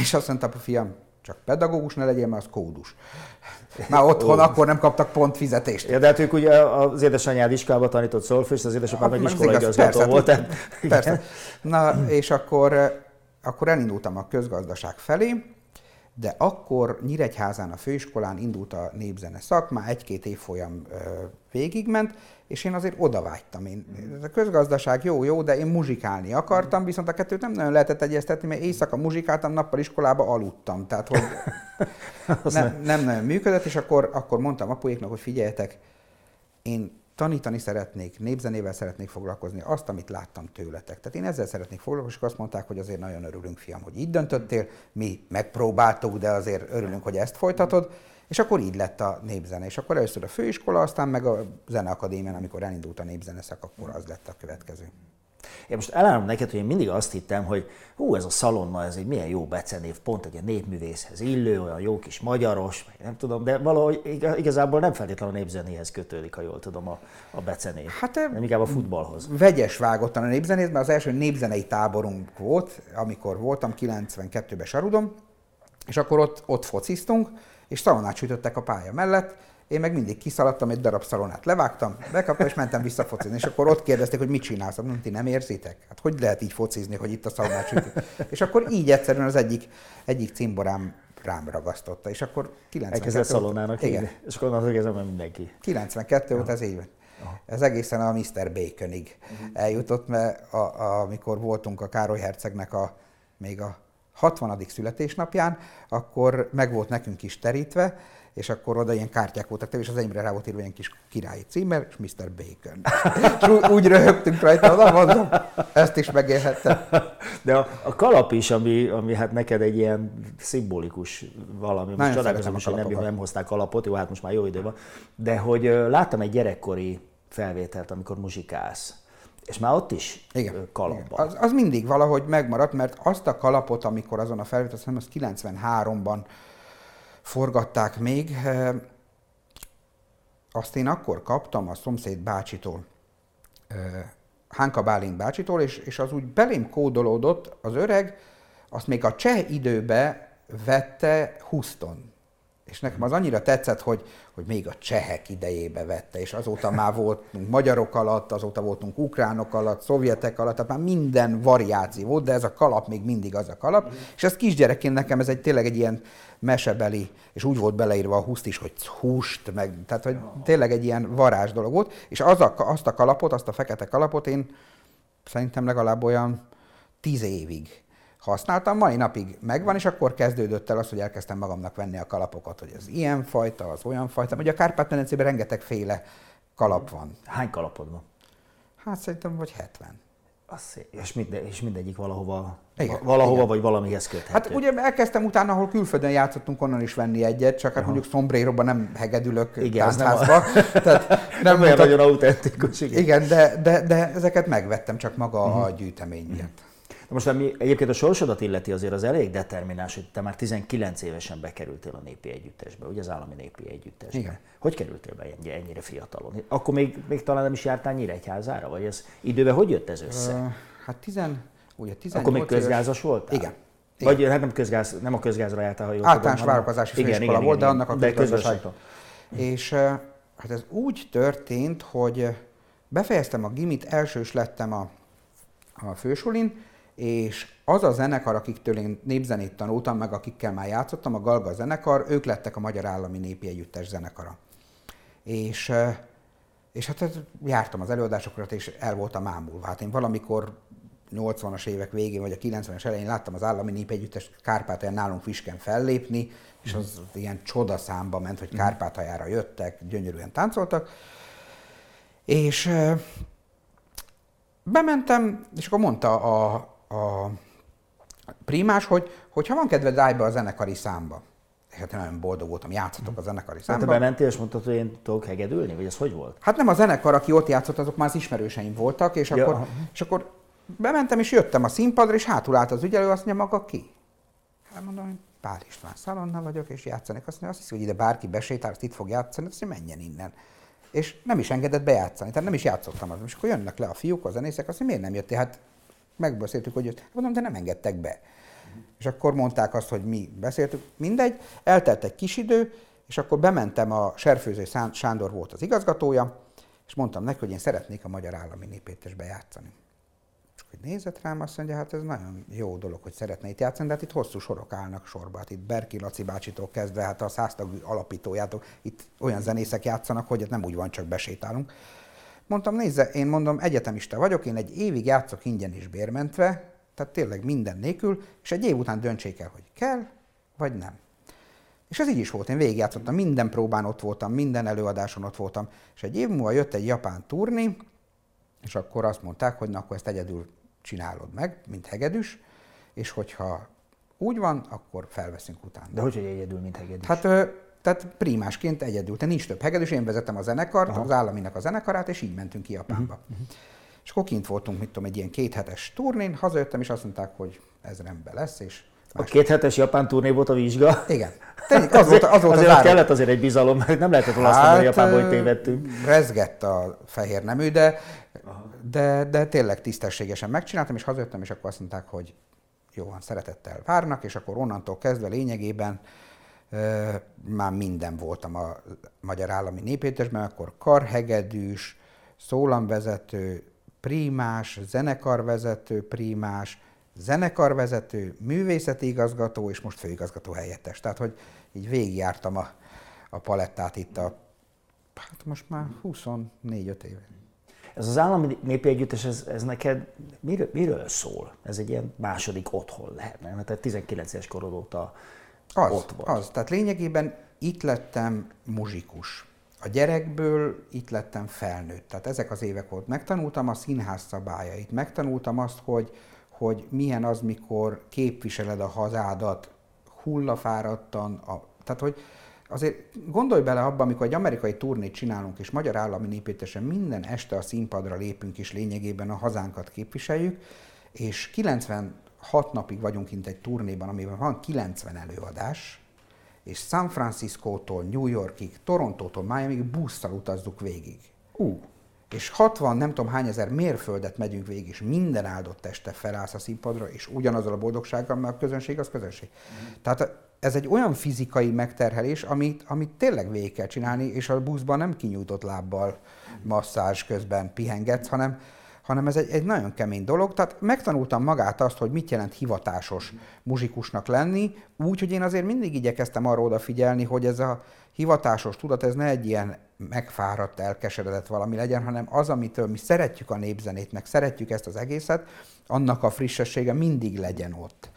és azt mondta a fiam, csak pedagógus ne legyél, mert az kódus. Már otthon oh. akkor nem kaptak pont fizetést. Ja, de hát ők ugye az édesanyád iskolába tanított szolfős, az édesapád meg iskolai igazgató volt. Persze. persze. Na, és akkor, akkor elindultam a közgazdaság felé, de akkor Nyíregyházán a főiskolán indult a népzene szakma, egy-két évfolyam végigment, és én azért oda vágytam. Én, ez a közgazdaság jó, jó, de én muzsikálni akartam, viszont a kettőt nem nagyon lehetett egyeztetni, mert éjszaka muzsikáltam, nappal iskolába aludtam. Tehát, hogy ne, nem nagyon működött, és akkor, akkor mondtam apuéknak, hogy figyeljetek, én tanítani szeretnék, népzenével szeretnék foglalkozni, azt, amit láttam tőletek. Tehát én ezzel szeretnék foglalkozni, és azt mondták, hogy azért nagyon örülünk, fiam, hogy így döntöttél, mi megpróbáltuk, de azért örülünk, hogy ezt folytatod. És akkor így lett a népzene. És akkor először a főiskola, aztán meg a zeneakadémián, amikor elindult a népzeneszak, akkor az lett a következő. Én most elárulom neked, hogy én mindig azt hittem, hogy hú, ez a szalonna, ez egy milyen jó becenév, pont egy népművészhez illő, olyan jó kis magyaros, nem tudom, de valahogy igazából nem feltétlenül a népzenéhez kötődik, ha jól tudom, a, a becenév. Hát, nem inkább a futballhoz. Vegyes vágottan a népzenéhez, mert az első népzenei táborunk volt, amikor voltam 92-ben Sarudom, és akkor ott, ott fociztunk, és szalonát sütöttek a pálya mellett, én meg mindig kiszaladtam, egy darab szalonát levágtam, bekaptam, és mentem vissza focizni. És akkor ott kérdezték, hogy mit csinálsz. Mondom, ti nem érzitek? Hát hogy lehet így focizni, hogy itt a szalonát sütünk? És akkor így egyszerűen az egyik, egyik cimborám rám ragasztotta, és akkor 92... Elkezdett szalonának igen. És akkor onnantól kezdve mindenki. 92 volt ez év. Ez egészen a Mr. Baconig uh-huh. eljutott, mert a, a, amikor voltunk a Károly Hercegnek a, még a 60. születésnapján, akkor meg volt nekünk is terítve, és akkor oda ilyen kártyák voltak, és az enyémre rá volt írva ilyen kis királyi címer, és Mr. Bacon. és úgy röhögtünk rajta, oda mondom, ezt is megélhettem. De a, a kalap is, ami, ami hát neked egy ilyen szimbolikus valami, most csodálkozom hogy nem, nem hozták kalapot, jó, hát most már jó idő van, de hogy láttam egy gyerekkori felvételt, amikor muzsikálsz, és már ott is igen, kalapban. Igen. Az, az mindig valahogy megmaradt, mert azt a kalapot, amikor azon a felvételt, azt 93-ban forgatták még. Azt én akkor kaptam a szomszéd bácsitól, Hánka Bálint bácsitól, és, és az úgy belém kódolódott, az öreg, azt még a cseh időbe vette Houston. És nekem az annyira tetszett, hogy, hogy még a csehek idejébe vette, és azóta már voltunk magyarok alatt, azóta voltunk ukránok alatt, szovjetek alatt, tehát már minden variáció volt, de ez a kalap még mindig az a kalap. Mm. És ez kisgyerekként nekem ez egy tényleg egy ilyen mesebeli, és úgy volt beleírva a húszt is, hogy húst, meg, tehát hogy tényleg egy ilyen varázs dolog volt, és az a, azt a kalapot, azt a fekete kalapot én szerintem legalább olyan tíz évig használtam, mai napig megvan, és akkor kezdődött el az, hogy elkezdtem magamnak venni a kalapokat, hogy ez ilyen fajta, az olyan fajta. Ugye a Kárpát-medencében rengetegféle kalap van. Hány kalapod van? Hát szerintem vagy 70. Az szép. És, minde, és mindegyik valahova, igen, valahova igen. vagy valamihez köthető. Hát ugye elkezdtem utána, ahol külföldön játszottunk, onnan is venni egyet, csak hát mondjuk szombréroban nem hegedülök igen, táncházba. Nem, a... tehát nem, nem olyan nagyon autentikus. Igen, igen de, de, de, ezeket megvettem csak maga uh-huh. a gyűjtemény miatt. Uh-huh. Most ami egyébként a sorsodat illeti azért az elég determináns, hogy te már 19 évesen bekerültél a népi együttesbe, ugye az állami népi együttesbe. Igen. Hogy kerültél be ennyire fiatalon? Akkor még, még talán nem is jártál Nyíregyházára, vagy ez időben hogy jött ez össze? Uh, hát 10, ugye 18 Akkor még közgázas voltál? Igen. Igen. Vagy hát nem, közgáz, nem a közgázra jártál, ha jól Általános tudom, várakozási igen, főiskola igen, volt, igen, de annak a közgazdaságtól. És hát ez úgy történt, hogy befejeztem a gimit, elsős lettem a, a fősulin, és az a zenekar, akiktől én népzenét tanultam, meg akikkel már játszottam, a Galga zenekar, ők lettek a Magyar Állami Népi Együttes zenekara. És, és hát jártam az előadásokra, és el voltam ámulva. Hát én valamikor 80-as évek végén, vagy a 90-es elején láttam az állami népegyüttes Kárpátalján nálunk Fisken fellépni, és az ilyen csodaszámba ment, hogy Kárpátaljára jöttek, gyönyörűen táncoltak. És bementem, és akkor mondta a, a primás, hogy, hogy ha van kedved, állj be a zenekari számba. Hát nagyon boldog voltam, játszottak a zenekari hát számba. Hát te bementél, és mondtad, hogy én tudok hegedülni, vagy ez hogy volt? Hát nem a zenekar, aki ott játszott, azok már az ismerőseim voltak, és, ja. akkor, és akkor bementem, és jöttem a színpadra, és hátul állt az ügyelő, azt mondja, maga ki? Hát mondom, hogy Pál István szalonna vagyok, és játszanak. Azt mondja, azt hiszi, hogy ide bárki besétál, azt itt fog játszani, azt mondja, menjen innen. És nem is engedett bejátszani, tehát nem is játszottam azon. És akkor jönnek le a fiúk, a zenészek, azt mondja, miért nem jöttél? Hát megbeszéltük, hogy jött. Mondom, de nem engedtek be. És akkor mondták azt, hogy mi beszéltük, mindegy, eltelt egy kis idő, és akkor bementem, a Serfőző Sándor volt az igazgatója, és mondtam neki, hogy én szeretnék a Magyar Állami Népétesbe játszani. És hogy nézett rám, azt mondja, hát ez nagyon jó dolog, hogy szeretne itt játszani, de hát itt hosszú sorok állnak sorba. Hát itt Berki Laci bácsitól kezdve, hát a száztagú alapítójától, itt olyan zenészek játszanak, hogy nem úgy van, csak besétálunk. Mondtam, nézze, én mondom, egyetemista vagyok, én egy évig játszok ingyen is bérmentve, tehát tényleg minden nélkül, és egy év után döntsék el, hogy kell, vagy nem. És ez így is volt, én végigjátszottam, minden próbán ott voltam, minden előadáson ott voltam, és egy év múlva jött egy japán turni, és akkor azt mondták, hogy na, akkor ezt egyedül csinálod meg, mint hegedűs, és hogyha úgy van, akkor felveszünk utána. De hogy, hogy egyedül, mint hegedűs? Hát tehát primásként egyedül, tehát nincs több hegedűs, én vezetem a zenekart, Aha. az államinak a zenekarát, és így mentünk ki Japánba. Uh-huh. És akkor kint voltunk, mit tudom, egy ilyen kéthetes turnén, hazajöttem, és azt mondták, hogy ez rendben lesz, és a két hetes japán turné volt a vizsga. Igen. Tényleg, az volt, az volt azért az kellett azért egy bizalom, mert nem lehetett volna hát, azt mondani, hogy Japánban, hogy tévedtünk. Rezgett a fehér nemű, de, de, de tényleg tisztességesen megcsináltam, és hazajöttem, és akkor azt mondták, hogy jó van, szeretettel várnak, és akkor onnantól kezdve lényegében már minden voltam a Magyar Állami Népétesben, akkor karhegedűs, szólamvezető, prímás, zenekarvezető, prímás, zenekarvezető, művészeti igazgató, és most főigazgató helyettes. Tehát, hogy így végigjártam a, a palettát itt a, hát most már 24-5 éve. Ez az állami népi együttes, ez, ez neked miről, miről szól? Ez egy ilyen második otthon lehet, nem? Mert 19 es korod óta az, ott vagy. Az, tehát lényegében itt lettem muzsikus. A gyerekből itt lettem felnőtt. Tehát ezek az évek volt. Megtanultam a színház szabályait, megtanultam azt, hogy, hogy milyen az, mikor képviseled a hazádat hullafáradtan, a, tehát hogy azért gondolj bele abba, amikor egy amerikai turnét csinálunk, és magyar állami népétesen minden este a színpadra lépünk, és lényegében a hazánkat képviseljük, és 96 napig vagyunk kint egy turnéban, amiben van 90 előadás, és San Francisco-tól New Yorkig, Torontótól Miami-ig busszal utazzuk végig. Uh és 60 nem tudom hány ezer mérföldet megyünk végig, és minden áldott este felállsz a színpadra, és ugyanazzal a boldogsággal, mert a közönség az közönség. Mm. Tehát ez egy olyan fizikai megterhelés, amit, amit tényleg végig kell csinálni, és a buszban nem kinyújtott lábbal masszázs közben pihengetsz, hanem, hanem ez egy, egy nagyon kemény dolog. Tehát megtanultam magát azt, hogy mit jelent hivatásos muzsikusnak lenni, úgy, hogy én azért mindig igyekeztem arra odafigyelni, hogy ez a hivatásos tudat, ez ne egy ilyen megfáradt, elkeseredett valami legyen, hanem az, amitől mi szeretjük a népzenét, meg szeretjük ezt az egészet, annak a frissessége mindig legyen ott.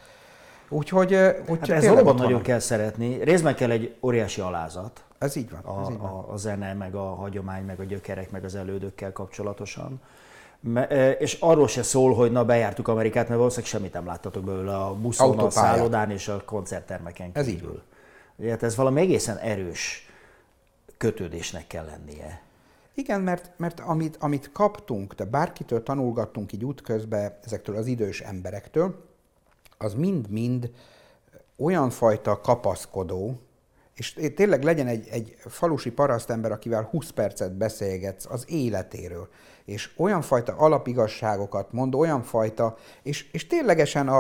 Úgyhogy, hát ez valóban nagyon kell szeretni. Részben kell egy óriási alázat. Ez így van. A, ez így van. A, a zene, meg a hagyomány, meg a gyökerek, meg az elődökkel kapcsolatosan. És arról se szól, hogy na bejártuk Amerikát, mert valószínűleg semmit nem láttatok belőle a buszon, a szállodán és a koncerttermeken kívül. Ez így van. Hát ez valami egészen erős kötődésnek kell lennie. Igen, mert, mert amit, amit kaptunk, de bárkitől tanulgattunk így útközben ezektől az idős emberektől, az mind-mind olyan fajta kapaszkodó, és tényleg legyen egy, egy falusi parasztember, akivel 20 percet beszélgetsz az életéről, és olyan fajta alapigasságokat mond, olyan fajta, és, és ténylegesen a,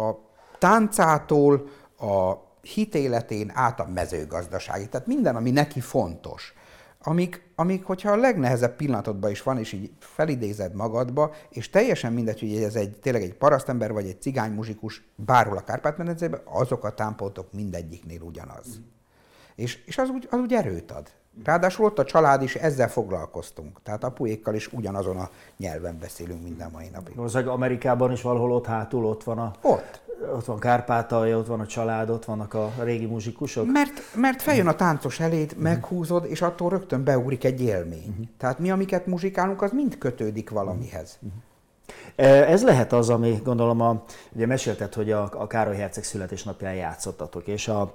a táncától a hitéletén át a mezőgazdasági, tehát minden, ami neki fontos. Amik, amik, hogyha a legnehezebb pillanatodban is van, és így felidézed magadba, és teljesen mindegy, hogy ez egy, tényleg egy parasztember, vagy egy cigány muzsikus bárhol a Kárpát-medencében, azok a támpontok mindegyiknél ugyanaz. Mm. És, és az, úgy, az úgy erőt ad. Ráadásul ott a család is ezzel foglalkoztunk. Tehát apuékkal is ugyanazon a nyelven beszélünk minden mai napig. Az Amerikában is valahol ott hátul, ott van a... Ott ott van Kárpátalja, ott van a család, ott vannak a régi muzsikusok? Mert, mert feljön a táncos eléd, uh-huh. meghúzod, és attól rögtön beugrik egy élmény. Uh-huh. Tehát mi, amiket muzsikálunk, az mind kötődik valamihez. Uh-huh. Ez lehet az, ami gondolom, a, ugye mesélted, hogy a, a Károly Herceg születésnapján játszottatok, és a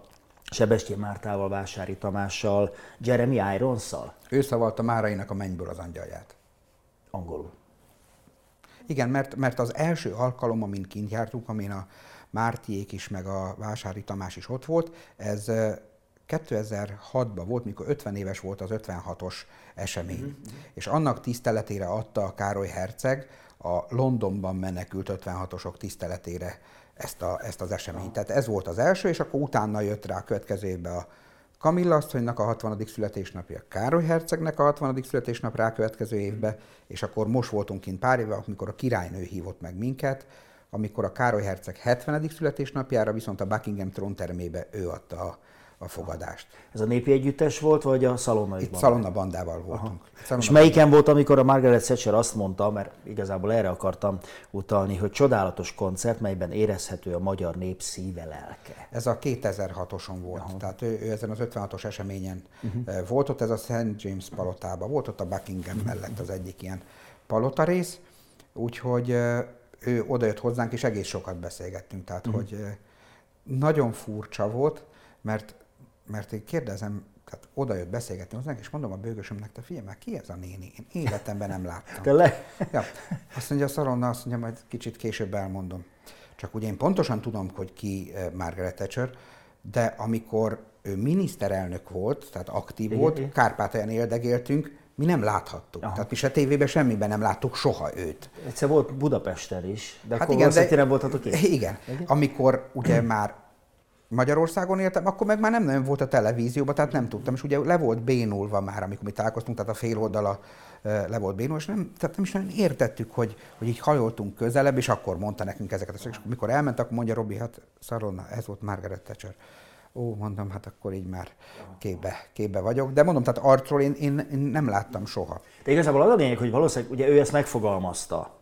Sebestyén Mártával, Vásári Tamással, Jeremy Irons-szal? Ő szavalta Márainak a mennyből az angyaját. Angolul. Igen, mert, mert az első alkalom, amint kint jártunk, amin a Mártiék is, meg a Vásári Tamás is ott volt. Ez 2006-ban volt, mikor 50 éves volt az 56-os esemény. Uh-huh. És annak tiszteletére adta a Károly Herceg a Londonban menekült 56-osok tiszteletére ezt, a, ezt az eseményt. Tehát ez volt az első, és akkor utána jött rá a következő évben a Kamilla asszonynak a 60. születésnapja, Károly Hercegnek a 60. születésnap rá következő évben, és akkor most voltunk kint pár éve, amikor a királynő hívott meg minket, amikor a Károly Herceg 70. születésnapjára viszont a Buckingham tróntermébe ő adta a, a fogadást. Ez a népi együttes volt, vagy a szalonna Itt szalonna bandával voltunk. Szalonna És melyiken volt, amikor a Margaret Thatcher azt mondta, mert igazából erre akartam utalni, hogy csodálatos koncert, melyben érezhető a magyar nép szíve lelke. Ez a 2006-oson volt, Aha. tehát ő, ő ezen az 56-os eseményen uh-huh. volt ott, ez a St. James palotában, volt ott a Buckingham uh-huh. mellett az egyik ilyen palota rész, úgyhogy ő odajött hozzánk, és egész sokat beszélgettünk, tehát uh-huh. hogy nagyon furcsa volt, mert, mert én kérdezem Tehát oda jött beszélgetni hozzánk, és mondom a bőgösömnek, te figyelj már, ki ez a néni? Én életemben nem láttam. Tényleg? Ja. Azt mondja, a szaronna, azt mondja, majd kicsit később elmondom. Csak ugye én pontosan tudom, hogy ki eh, Margaret Thatcher, de amikor ő miniszterelnök volt, tehát aktív Igen, volt, igen. Kárpátalján éldegéltünk, mi nem láthattuk. Aha. Tehát mi se tévében semmiben nem láttuk soha őt. Egyszer volt Budapesten is, de Hát akkor igen, igen, de, nem voltatok itt. Igen. Amikor ugye már Magyarországon éltem, akkor meg már nem nagyon volt a televízióban, tehát nem tudtam, és ugye le volt bénulva már, amikor mi találkoztunk, tehát a fél oldala le volt bénulva, és nem, tehát nem is nagyon értettük, hogy, hogy így hajoltunk közelebb, és akkor mondta nekünk ezeket. És mikor elment, akkor mondja Robi, hát Szaronna, ez volt Margaret Thatcher. Ó, mondom, hát akkor így már képbe, képbe vagyok. De mondom, tehát arcról én, én, én nem láttam soha. De igazából az a lényeg, hogy valószínűleg ugye ő ezt megfogalmazta,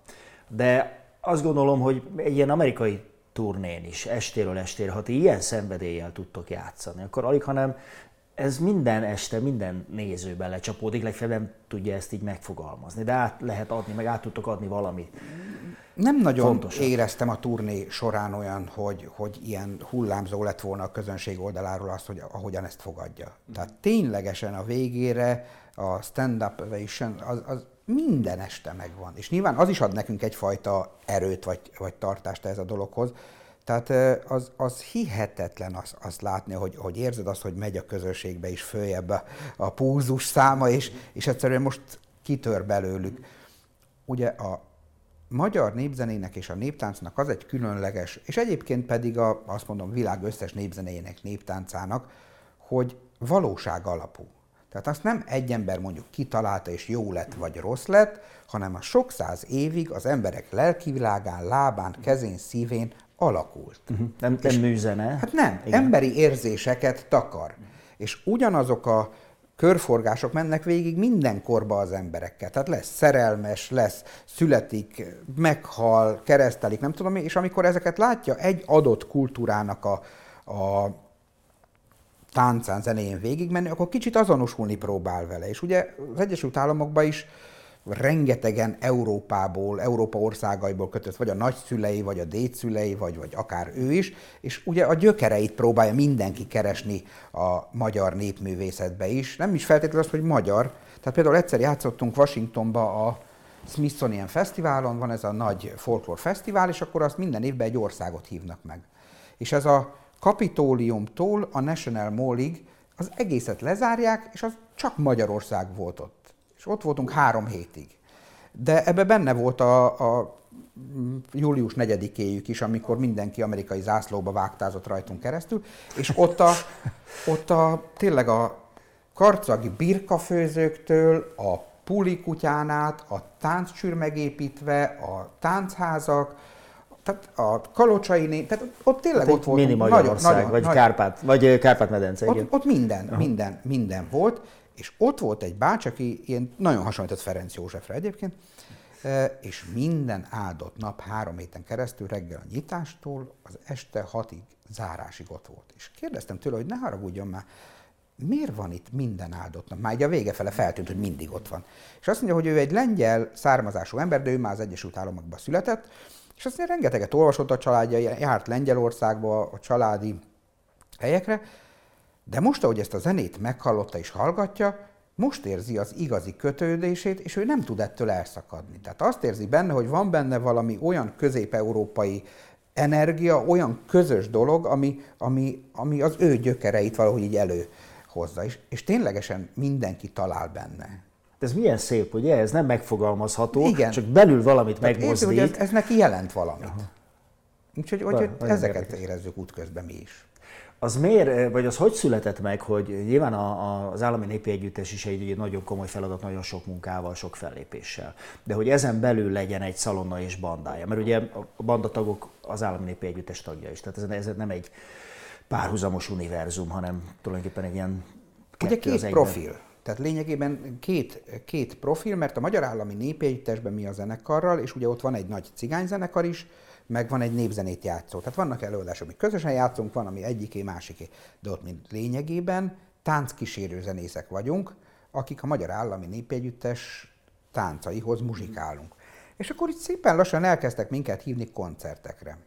de azt gondolom, hogy egy ilyen amerikai turnén is, estéről estére, ha ti ilyen szenvedéllyel tudtok játszani, akkor alig, hanem ez minden este, minden nézőben lecsapódik, legfeljebb nem tudja ezt így megfogalmazni, de át lehet adni, meg át tudtok adni valamit. Nem nagyon Fontosabb. éreztem a turné során olyan, hogy, hogy ilyen hullámzó lett volna a közönség oldaláról az, hogy ahogyan ezt fogadja. Tehát ténylegesen a végére a stand-up ovation az, az minden este megvan. És nyilván az is ad nekünk egyfajta erőt vagy, vagy tartást ez a dologhoz. Tehát az, az hihetetlen azt, azt látni, hogy, hogy érzed azt, hogy megy a közönségbe is följebb a, a púzus száma, és, és egyszerűen most kitör belőlük. Ugye a magyar népzenének és a néptáncnak az egy különleges, és egyébként pedig a, azt mondom, világ összes népzenéjének, néptáncának, hogy valóság alapú. Tehát azt nem egy ember mondjuk kitalálta és jó lett vagy rossz lett, hanem a sok száz évig az emberek lelkivilágán, lábán, kezén, szívén alakult. Nem, nem műzene. Hát nem, Igen. emberi érzéseket takar. És ugyanazok a körforgások mennek végig minden korba az emberekkel. Tehát lesz szerelmes, lesz, születik, meghal, keresztelik, nem tudom mi, és amikor ezeket látja egy adott kultúrának a, a táncán, zenéjén végigmenni, akkor kicsit azonosulni próbál vele. És ugye az Egyesült Államokban is rengetegen Európából, Európa országaiból kötött, vagy a nagyszülei, vagy a dédszülei, vagy, vagy akár ő is, és ugye a gyökereit próbálja mindenki keresni a magyar népművészetbe is. Nem is feltétlenül az, hogy magyar. Tehát például egyszer játszottunk Washingtonba a Smithsonian Fesztiválon, van ez a nagy folklór fesztivál, és akkor azt minden évben egy országot hívnak meg. És ez a Kapitóliumtól a National Mallig az egészet lezárják, és az csak Magyarország volt ott. És ott voltunk három hétig. De ebbe benne volt a, a július 4-éjük is, amikor mindenki amerikai zászlóba vágtázott rajtunk keresztül, és ott a, ott a tényleg a karcagi birkafőzőktől, a puli kutyán át, a tánccsűr megépítve, a táncházak, tehát a kalocsai tehát ott tényleg Hát ott voltunk. mini Magyarország, nagyon, vagy, nagy- Kárpát, vagy Kárpát-medence, igen. ott, ott minden, minden, minden volt, és ott volt egy bács, aki ilyen nagyon hasonlított Ferenc Józsefre egyébként, és minden áldott nap három héten keresztül reggel a nyitástól az este hatig zárásig ott volt. És kérdeztem tőle, hogy ne haragudjon már, miért van itt minden áldott nap? Már így a vége fele feltűnt, hogy mindig ott van. És azt mondja, hogy ő egy lengyel származású ember, de ő már az Egyesült Államokban született, és azt mondja, rengeteget olvasott a családja, járt Lengyelországba, a családi helyekre, de most, ahogy ezt a zenét meghallotta és hallgatja, most érzi az igazi kötődését, és ő nem tud ettől elszakadni. Tehát azt érzi benne, hogy van benne valami olyan közép-európai energia, olyan közös dolog, ami, ami, ami az ő gyökereit valahogy így előhozza. És, és ténylegesen mindenki talál benne. De ez milyen szép, ugye? Ez nem megfogalmazható, Igen. csak belül valamit Tehát érzi, megmozdít. hogy ez, ez neki jelent valamit. Úgyhogy hogy, hogy ezeket érdekes. érezzük útközben mi is. Az miért, vagy az hogy született meg, hogy nyilván a, a, az állami népi együttes is egy, egy nagyon komoly feladat, nagyon sok munkával, sok fellépéssel. De hogy ezen belül legyen egy szalonna és bandája. Mert ugye a bandatagok az állami népi együttes tagja is. Tehát ez, ez nem egy párhuzamos univerzum, hanem tulajdonképpen egy ilyen Ugye két profil. Tehát lényegében két, két profil, mert a Magyar Állami Népi Együttesben mi a zenekarral, és ugye ott van egy nagy cigányzenekar is, meg van egy népzenét játszó. Tehát vannak előadások, amik közösen játszunk, van, ami egyiké, másiké. De ott mind lényegében tánckísérő zenészek vagyunk, akik a Magyar Állami Népi Együttes táncaihoz muzsikálunk. És akkor itt szépen lassan elkezdtek minket hívni koncertekre.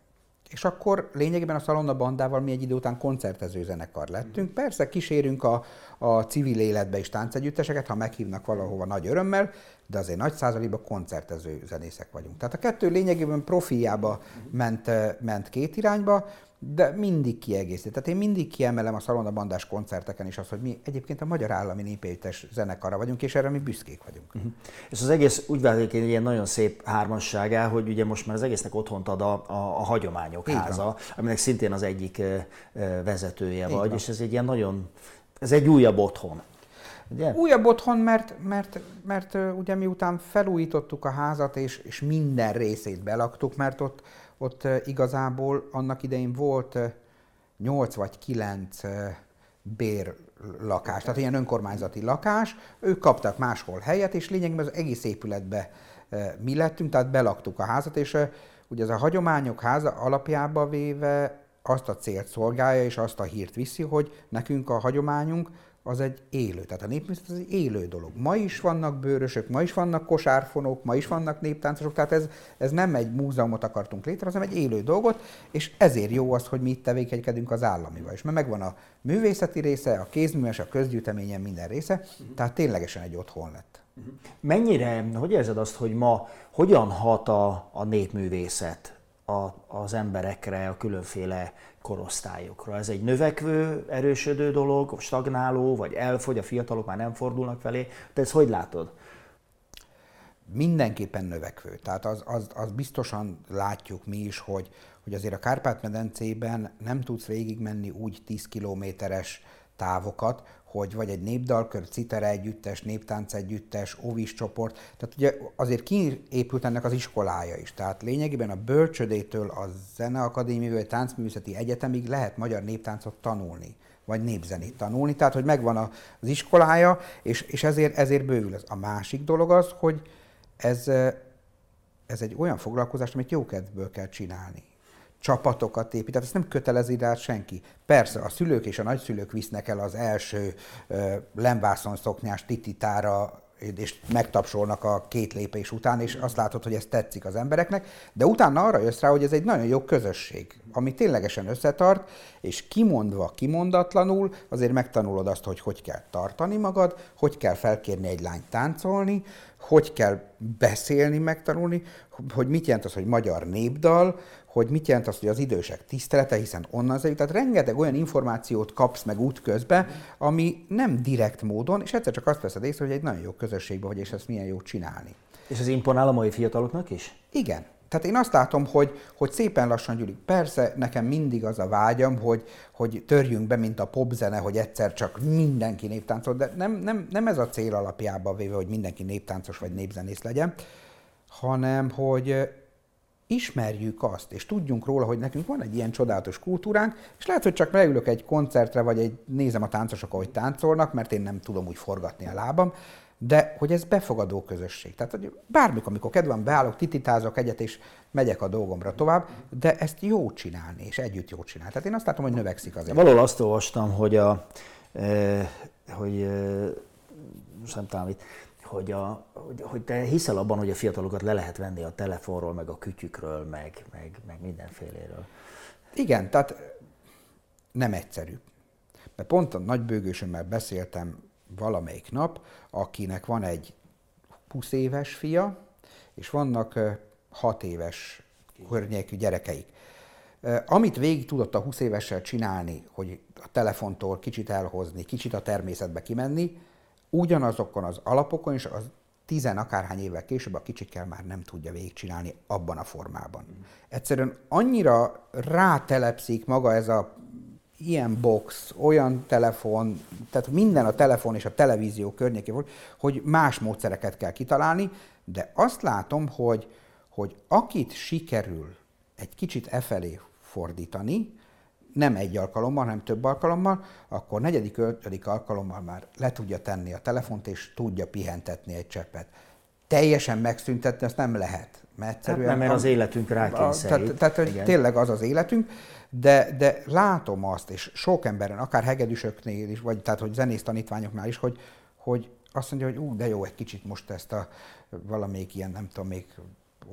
És akkor lényegében a Szalonna bandával mi egy idő után koncertező zenekar lettünk. Persze kísérünk a, a civil életbe is táncegyütteseket, ha meghívnak valahova nagy örömmel, de azért nagy százalékban koncertező zenészek vagyunk. Tehát a kettő lényegében profiába ment, ment két irányba, de mindig kiegészít. Tehát én mindig kiemelem a szalonabandás koncerteken is azt, hogy mi egyébként a Magyar Állami Népétes zenekara vagyunk, és erre mi büszkék vagyunk. Uh-huh. És az egész úgy válik egy ilyen nagyon szép hármasságá, hogy ugye most már az egésznek otthont ad a, a, a hagyományok Így háza, van. aminek szintén az egyik vezetője Így vagy, van. és ez egy ilyen nagyon, ez egy újabb otthon. Ugye? Újabb otthon, mert, mert, mert, ugye miután felújítottuk a házat, és, és minden részét belaktuk, mert ott ott igazából annak idején volt 8 vagy 9 bérlakás, tehát ilyen önkormányzati lakás, ők kaptak máshol helyet, és lényegében az egész épületbe mi lettünk, tehát belaktuk a házat, és ugye ez a hagyományok háza alapjába véve azt a célt szolgálja, és azt a hírt viszi, hogy nekünk a hagyományunk az egy élő. Tehát a népművészet az egy élő dolog. Ma is vannak bőrösök, ma is vannak kosárfonok, ma is vannak néptáncosok, tehát ez, ez nem egy múzeumot akartunk létrehozni, hanem egy élő dolgot, és ezért jó az, hogy mi itt tevékenykedünk az államival. És mert megvan a művészeti része, a kézműves, a közgyűjteményen minden része, tehát ténylegesen egy otthon lett. Mennyire, hogy érzed azt, hogy ma hogyan hat a, a népművészet a, az emberekre, a különféle korosztályokra. Ez egy növekvő, erősödő dolog, stagnáló, vagy elfogy, a fiatalok már nem fordulnak felé. Te ezt hogy látod? Mindenképpen növekvő. Tehát az, az, az biztosan látjuk mi is, hogy, hogy azért a Kárpát-medencében nem tudsz végigmenni úgy 10 kilométeres távokat, hogy vagy egy népdalkör, citere együttes, néptánc együttes, óvis csoport, tehát ugye azért kiépült ennek az iskolája is. Tehát lényegében a bölcsödétől a zeneakadémiai vagy táncművészeti egyetemig lehet magyar néptáncot tanulni vagy népzenét tanulni, tehát hogy megvan az iskolája, és, és ezért, ezért bővül ez. A másik dolog az, hogy ez, ez egy olyan foglalkozás, amit jókedvből kell csinálni csapatokat épít, tehát ezt nem kötelezi rá senki. Persze a szülők és a nagyszülők visznek el az első uh, lemvászon szoknyás tititára és megtapsolnak a két lépés után, és azt látod, hogy ez tetszik az embereknek, de utána arra jössz rá, hogy ez egy nagyon jó közösség, ami ténylegesen összetart, és kimondva, kimondatlanul azért megtanulod azt, hogy hogy kell tartani magad, hogy kell felkérni egy lányt táncolni, hogy kell beszélni, megtanulni, hogy mit jelent az, hogy magyar népdal, hogy mit jelent az, hogy az idősek tisztelete, hiszen onnan zajlik. Tehát rengeteg olyan információt kapsz meg útközben, ami nem direkt módon, és egyszer csak azt veszed észre, hogy egy nagyon jó közösségben vagy, és ezt milyen jó csinálni. És ez imponál a mai fiataloknak is? Igen. Tehát én azt látom, hogy, hogy szépen lassan gyűlik. Persze nekem mindig az a vágyam, hogy, hogy törjünk be, mint a popzene, hogy egyszer csak mindenki néptáncol, de nem, nem, nem ez a cél alapjában véve, hogy mindenki néptáncos vagy népzenész legyen, hanem hogy ismerjük azt, és tudjunk róla, hogy nekünk van egy ilyen csodálatos kultúránk, és lehet, hogy csak leülök egy koncertre, vagy egy, nézem a táncosok, ahogy táncolnak, mert én nem tudom úgy forgatni a lábam, de hogy ez befogadó közösség. Tehát, hogy bármikor, amikor kedvem beállok, tititázok egyet, és megyek a dolgomra tovább, de ezt jó csinálni, és együtt jó csinálni. Tehát én azt látom, hogy növekszik azért. Valahol azt olvastam, hogy a, e, hogy e, nem tudom, itt, hogy, a, hogy, hogy te hiszel abban, hogy a fiatalokat le lehet venni a telefonról, meg a kütyükről, meg, meg, meg mindenféléről. Igen, tehát nem egyszerű. Mert pont a nagybőgősömmel beszéltem valamelyik nap, akinek van egy 20 éves fia, és vannak 6 éves környékű gyerekeik. Amit végig tudott a 20 évessel csinálni, hogy a telefontól kicsit elhozni, kicsit a természetbe kimenni, ugyanazokon az alapokon, és az tizen akárhány évvel később a kicsikkel már nem tudja végigcsinálni abban a formában. Egyszerűen annyira rátelepszik maga ez a ilyen box, olyan telefon, tehát minden a telefon és a televízió környékén volt, hogy más módszereket kell kitalálni, de azt látom, hogy, hogy akit sikerül egy kicsit e felé fordítani, nem egy alkalommal, hanem több alkalommal, akkor negyedik, ötödik alkalommal már le tudja tenni a telefont, és tudja pihentetni egy cseppet. Teljesen megszüntetni azt nem lehet. Mert, egyszerűen hát nem, mert az életünk rákényszerít. Tehát, tehát hogy tényleg az az életünk, de, de látom azt, és sok emberen, akár hegedűsöknél is, vagy tehát, hogy zenész tanítványoknál is, hogy, hogy azt mondja, hogy ú, de jó, egy kicsit most ezt a valamelyik ilyen, nem tudom, még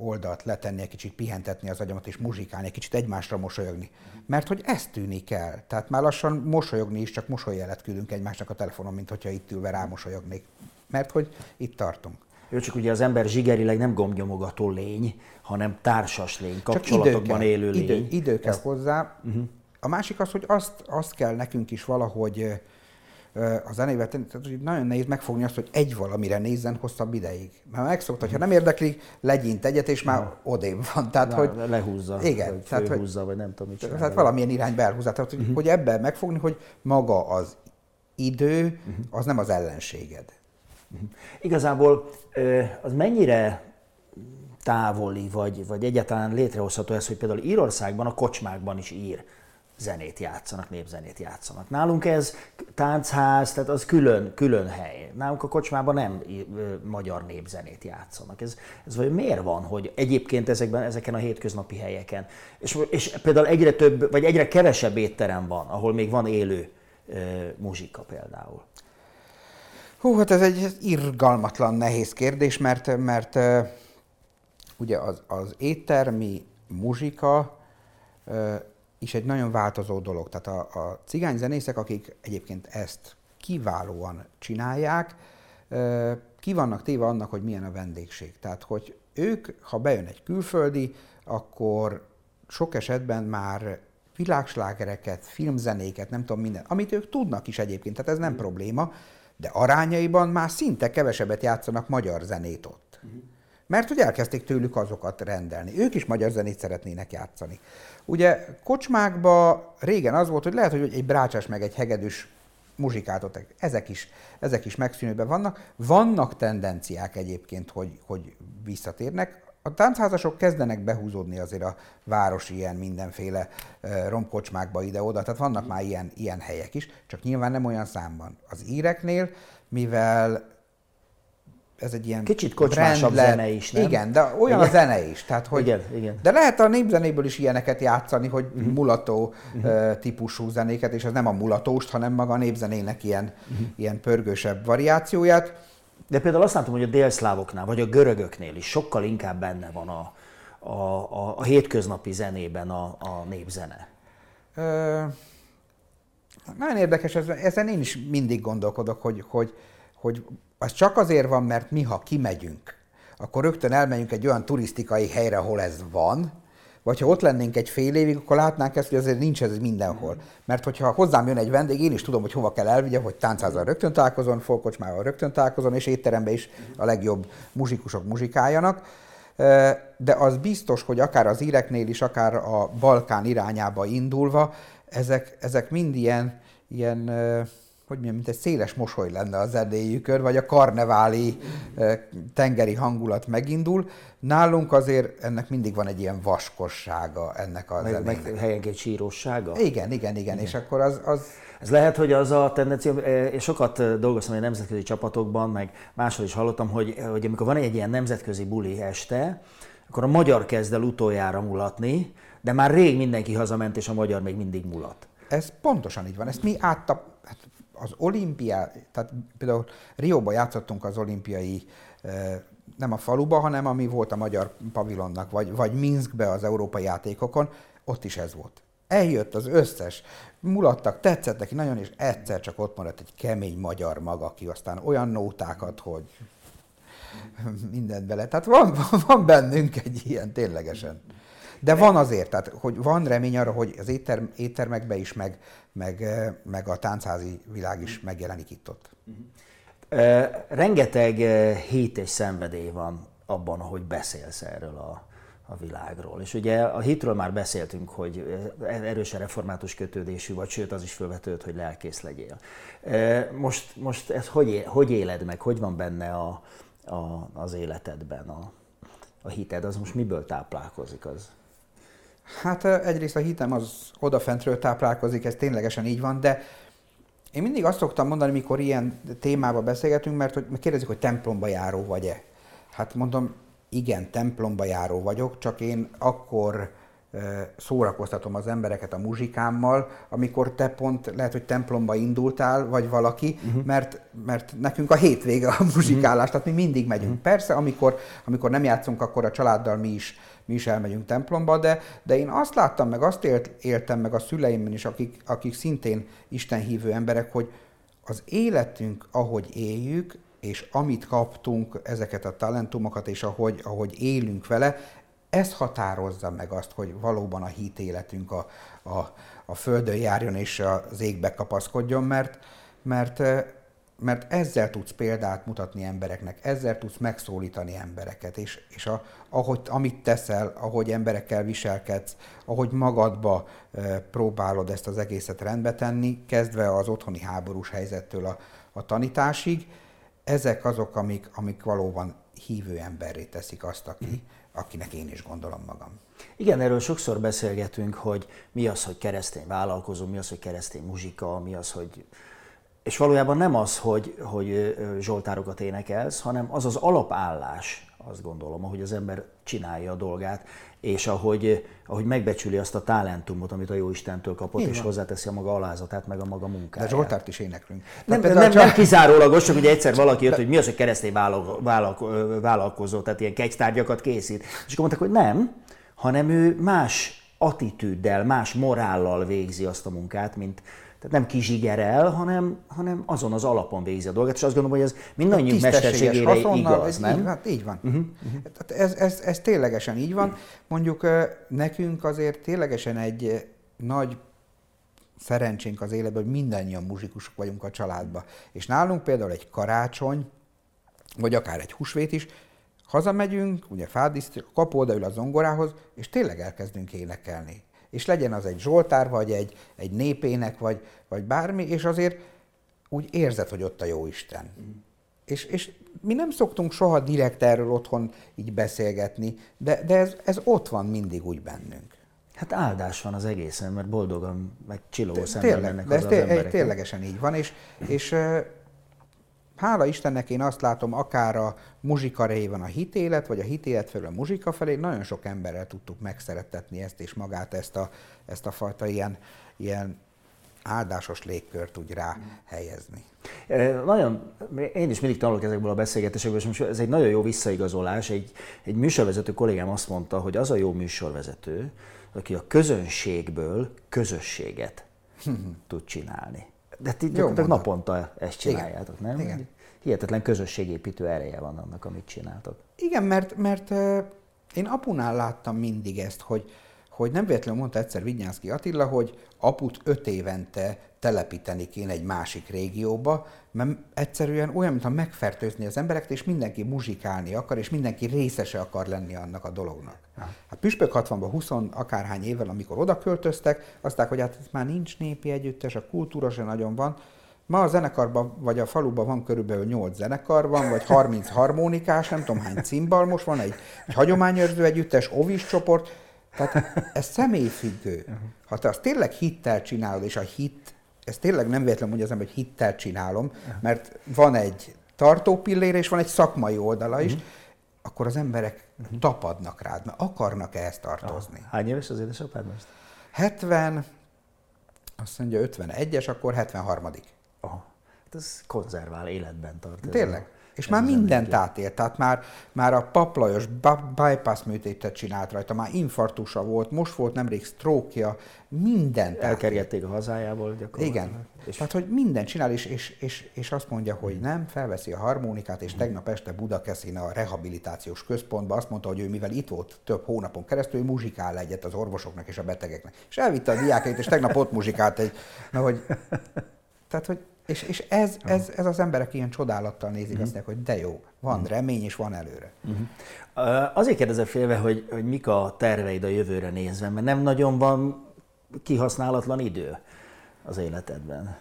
oldalt letenni, egy kicsit pihentetni az agyamat és muzsikálni, egy kicsit egymásra mosolyogni. Mert hogy ez tűnik el. Tehát már lassan mosolyogni is, csak mosolyjelet küldünk egymásnak a telefonon, mint hogyha itt ülve rámosolyognék. Mert hogy itt tartunk. Jó, csak ugye az ember zsigerileg nem gombnyomogató lény, hanem társas lény, kapcsolatokban élő lény. Idő, idő kell Ezt... hozzá. Uh-huh. A másik az, hogy azt, azt kell nekünk is valahogy a zenével, tehát hogy nagyon nehéz megfogni azt, hogy egy valamire nézzen hosszabb ideig. Mert megszokta, hogy ha nem érdekli, legyint egyet, és már ja. odébb van. Tehát, Na, hogy, lehúzza, igen, vagy tehát, főhúzza, vagy nem tudom, mit csinál. Tehát valamilyen irányba elhúzza. Tehát, hogy, uh-huh. hogy ebben megfogni, hogy maga az idő, uh-huh. az nem az ellenséged. Uh-huh. Igazából az mennyire távoli, vagy, vagy egyáltalán létrehozható ez, hogy például Írországban a kocsmákban is ír zenét játszanak, népzenét játszanak. Nálunk ez táncház, tehát az külön, külön hely. Nálunk a kocsmában nem magyar népzenét játszanak. Ez, ez vagy miért van, hogy egyébként ezekben, ezeken a hétköznapi helyeken, és, és például egyre több, vagy egyre kevesebb étterem van, ahol még van élő e, muzsika például? Hú, hát ez egy irgalmatlan nehéz kérdés, mert, mert ugye az, az éttermi muzsika is egy nagyon változó dolog. Tehát a, a cigány zenészek, akik egyébként ezt kiválóan csinálják, ki vannak téve annak, hogy milyen a vendégség. Tehát, hogy ők, ha bejön egy külföldi, akkor sok esetben már világslágereket, filmzenéket, nem tudom minden, amit ők tudnak is egyébként, tehát ez nem probléma, de arányaiban már szinte kevesebbet játszanak magyar zenét ott. Uh-huh. Mert hogy elkezdték tőlük azokat rendelni. Ők is magyar zenét szeretnének játszani. Ugye kocsmákban régen az volt, hogy lehet, hogy egy brácsás meg egy hegedűs muzsikát ezek is, ezek is megszűnőben vannak. Vannak tendenciák egyébként, hogy, hogy visszatérnek. A táncházasok kezdenek behúzódni azért a városi ilyen mindenféle romkocsmákba ide-oda, tehát vannak már ilyen, ilyen helyek is, csak nyilván nem olyan számban. Az íreknél, mivel ez egy ilyen Kicsit kocsmásabb brand zene is, nem? Igen, de olyan igen. a zene is. Tehát, hogy, igen, igen. De lehet a népzenéből is ilyeneket játszani, hogy uh-huh. mulató uh-huh. típusú zenéket, és ez nem a mulatóst, hanem maga a népzenének ilyen, uh-huh. ilyen pörgősebb variációját. De például azt látom, hogy a délszlávoknál, vagy a görögöknél is sokkal inkább benne van a, a, a, a hétköznapi zenében a, a népzene. Ö, nagyon érdekes, ezen én is mindig gondolkodok, hogy, hogy, hogy az csak azért van, mert mi, ha kimegyünk, akkor rögtön elmegyünk egy olyan turisztikai helyre, ahol ez van, vagy ha ott lennénk egy fél évig, akkor látnánk ezt, hogy azért nincs ez mindenhol. Mert hogyha hozzám jön egy vendég, én is tudom, hogy hova kell elvigyem, hogy táncházal rögtön találkozom, folkocsmával rögtön találkozom, és étteremben is a legjobb muzsikusok muzsikáljanak. De az biztos, hogy akár az íreknél is, akár a Balkán irányába indulva, ezek, ezek mind ilyen, ilyen hogy mondjam, mint egy széles mosoly lenne a zenéjükön, vagy a karneváli tengeri hangulat megindul. Nálunk azért ennek mindig van egy ilyen vaskossága ennek a meg, meg helyenként sírossága? Igen, igen, igen, igen. és akkor az, az... Ez lehet, hogy az a tendencia, és sokat dolgoztam egy nemzetközi csapatokban, meg máshol is hallottam, hogy, hogy amikor van egy ilyen nemzetközi buli este, akkor a magyar kezd el utoljára mulatni, de már rég mindenki hazament, és a magyar még mindig mulat. Ez pontosan így van. Ezt mi áttap, az olimpiá, tehát például Rióba játszottunk az olimpiai nem a faluba, hanem ami volt a magyar pavilonnak, vagy, vagy Minskbe az európai játékokon, ott is ez volt. Eljött az összes, mulattak, tetszett neki nagyon, és egyszer csak ott maradt egy kemény magyar maga, aki aztán olyan nótákat, hogy mindent bele. Tehát van, van bennünk egy ilyen, ténylegesen. De van azért, tehát hogy van remény arra, hogy az étterm, éttermekbe is, meg, meg, meg a táncházi világ is megjelenik itt ott. Uh, rengeteg hét és szenvedély van abban, ahogy beszélsz erről a, a világról. És ugye a hitről már beszéltünk, hogy erősen református kötődésű vagy, sőt az is felvetődött, hogy lelkész legyél. Most, most ez hogy, hogy éled meg, hogy van benne a, a, az életedben a, a hited, az most miből táplálkozik? Az? Hát egyrészt a hitem az odafentről táplálkozik, ez ténylegesen így van, de én mindig azt szoktam mondani, mikor ilyen témába beszélgetünk, mert hogy kérdezik, hogy templomba járó vagy-e. Hát mondom, igen, templomba járó vagyok, csak én akkor szórakoztatom az embereket a muzsikámmal, amikor te pont lehet, hogy templomba indultál, vagy valaki, uh-huh. mert, mert nekünk a hétvége a muzsikálás, uh-huh. tehát mi mindig megyünk. Uh-huh. Persze, amikor, amikor nem játszunk, akkor a családdal mi is, mi is elmegyünk templomba, de, de én azt láttam, meg azt élt, éltem meg a szüleimben is, akik, akik szintén Isten hívő emberek, hogy az életünk, ahogy éljük, és amit kaptunk, ezeket a talentumokat, és ahogy, ahogy élünk vele, ez határozza meg azt, hogy valóban a hit életünk a, a, a földön járjon és az égbe kapaszkodjon, mert, mert, mert ezzel tudsz példát mutatni embereknek, ezzel tudsz megszólítani embereket, és, és a, ahogy, amit teszel, ahogy emberekkel viselkedsz, ahogy magadba e, próbálod ezt az egészet rendbe tenni, kezdve az otthoni háborús helyzettől a, a tanításig, ezek azok, amik, amik valóban hívő emberré teszik azt, aki, mm akinek én is gondolom magam. Igen, erről sokszor beszélgetünk, hogy mi az, hogy keresztény vállalkozó, mi az, hogy keresztény muzsika, mi az, hogy... És valójában nem az, hogy, hogy zsoltárokat énekelsz, hanem az az alapállás, azt gondolom, ahogy az ember csinálja a dolgát, és ahogy, ahogy megbecsüli azt a talentumot, amit a jó Istentől kapott, Így és van. hozzáteszi a maga alázatát, meg a maga munkáját. De Zsoltárt is éneklünk. Nem, nem, nem, nem kizárólagos, csak ugye egyszer valaki jött, hogy mi az, hogy keresztény vállalkozó, tehát ilyen kegytárgyakat készít. És akkor mondták, hogy nem, hanem ő más attitűddel, más morállal végzi azt a munkát, mint, tehát nem kizsigerel, hanem, hanem azon az alapon végzi a dolgot, és azt gondolom, hogy ez mindannyiunk mesterségére igaz, ez nem? Így, hát így van. Uh-huh. Ez, ez, ez ténylegesen így van. Mondjuk nekünk azért ténylegesen egy nagy szerencsénk az életben, hogy mindannyian muzsikusok vagyunk a családban. És nálunk például egy karácsony, vagy akár egy húsvét is, hazamegyünk, ugye fádisztjuk, kap odaül a zongorához, és tényleg elkezdünk énekelni és legyen az egy Zsoltár, vagy egy, egy népének, vagy, vagy bármi, és azért úgy érzed, hogy ott a jó Isten. Mm. És, és mi nem szoktunk soha direkt erről otthon így beszélgetni, de, de ez, ez ott van mindig úgy bennünk. Hát áldás van az egészen, mert boldogan, meg csillogó szemben mennek de ez té- az emberek. ténylegesen így van, és, és hála Istennek én azt látom, akár a muzsika van a hitélet, vagy a hitélet felől a muzsika felé, nagyon sok emberrel tudtuk megszerettetni ezt és magát, ezt a, ezt a fajta ilyen, ilyen áldásos légkört úgy rá helyezni. Nagyon, én is mindig tanulok ezekből a beszélgetésekből, és most ez egy nagyon jó visszaigazolás. Egy, egy műsorvezető kollégám azt mondta, hogy az a jó műsorvezető, aki a közönségből közösséget tud csinálni. De ti gyakorlatilag naponta ezt csináljátok, Igen. nem? Igen. Hihetetlen közösségépítő ereje van annak, amit csináltok. Igen, mert, mert én apunál láttam mindig ezt, hogy, hogy nem véletlenül mondta egyszer Vinyánszki Attila, hogy aput öt évente telepíteni kéne egy másik régióba, mert egyszerűen olyan, mintha megfertőzni az embereket, és mindenki muzsikálni akar, és mindenki részese akar lenni annak a dolognak. Hát Püspök 60-ban 20 akárhány évvel, amikor oda költöztek, aztán, hogy hát már nincs népi együttes, a kultúra se nagyon van. Ma a zenekarban, vagy a faluban van körülbelül 8 zenekar van, vagy 30 harmonikás, nem tudom hány cimbal, most van egy, egy hagyományőrző együttes, ovis csoport, tehát ez személyfüggő. Ha te azt tényleg hittel csinálod, és a hit, ez tényleg nem véletlenül mondja az ember, hogy hittel csinálom, mert van egy tartópillér, és van egy szakmai oldala is, uh-huh. akkor az emberek uh-huh. tapadnak rád, mert akarnak ehhez tartozni. Ah, hány éves az édesapád most? 70, azt mondja 51-es, akkor 73. Aha. Hát ez konzervál, életben tart. Tényleg? És már mindent átélt, tehát már, már a paplajos bypass műtétet csinált rajta, már infarktusa volt, most volt nemrég sztrókja, mindent Elkergették a hazájából gyakorlatilag. Igen, és... tehát hogy mindent csinál, és, és, és, és azt mondja, hogy nem, felveszi a harmonikát, és tegnap este Budakeszin a rehabilitációs központban azt mondta, hogy ő mivel itt volt több hónapon keresztül, ő muzsikál egyet az orvosoknak és a betegeknek. És elvitte a diákeit, és tegnap ott muzsikált egy, na, hogy, tehát, hogy és, és ez, ez, ez az emberek ilyen csodálattal nézik, uh-huh. azt hogy de jó, van uh-huh. remény és van előre. Uh-huh. Azért kérdezem félve, hogy, hogy mik a terveid a jövőre nézve, mert nem nagyon van kihasználatlan idő az életedben.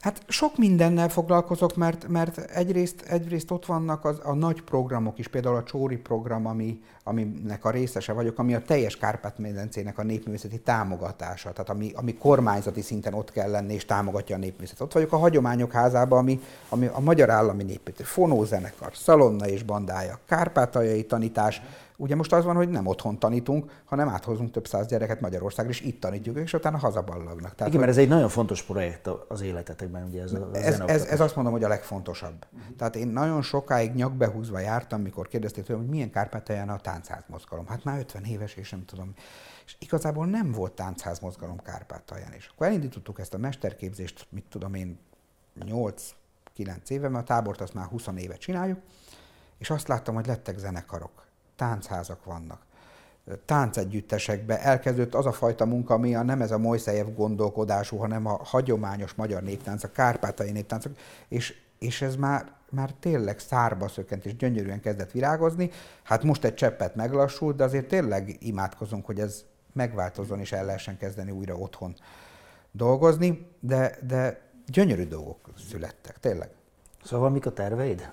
Hát sok mindennel foglalkozok, mert, mert egyrészt, egyrészt ott vannak az, a nagy programok is, például a Csóri program, ami, aminek a részese vagyok, ami a teljes Kárpát-medencének a népművészeti támogatása, tehát ami, ami kormányzati szinten ott kell lenni és támogatja a népművészetet. Ott vagyok a Hagyományok Házában, ami, ami a Magyar Állami Népművészeti Fonózenekar, Szalonna és bandája, kárpátaljai tanítás, Ugye most az van, hogy nem otthon tanítunk, hanem áthozunk több száz gyereket Magyarországra, és itt tanítjuk, és utána hazaballagnak. Tehát, Igen, mert ez egy nagyon fontos projekt az életetekben, ugye ez a ez, ez, ez azt mondom, hogy a legfontosabb. Uh-huh. Tehát én nagyon sokáig nyakbehúzva jártam, mikor kérdezték tőlem, hogy milyen Kárpátalján a táncház mozgalom. Hát már 50 éves, és nem tudom. És igazából nem volt táncház mozgalom Kárpátalján. És akkor elindítottuk ezt a mesterképzést, mit tudom én, 8-9 éve, mert a tábort azt már 20 éve csináljuk, és azt láttam, hogy lettek zenekarok, táncházak vannak, táncegyüttesekbe elkezdődött az a fajta munka, ami a nem ez a Mojszejev gondolkodású, hanem a hagyományos magyar néptánc, a kárpátai néptáncok, és, és ez már, már tényleg szárba szökkent, és gyönyörűen kezdett virágozni. Hát most egy cseppet meglassult, de azért tényleg imádkozunk, hogy ez megváltozzon, és el lehessen kezdeni újra otthon dolgozni, de, de gyönyörű dolgok születtek, tényleg. Szóval mik a terveid?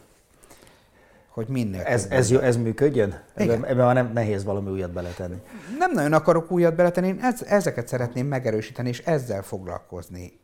Hogy minél ez, ez, jó, ez működjön? Igen. Ebben, már nem nehéz valami újat beletenni. Nem nagyon akarok újat beletenni, én ez, ezeket szeretném megerősíteni, és ezzel foglalkozni.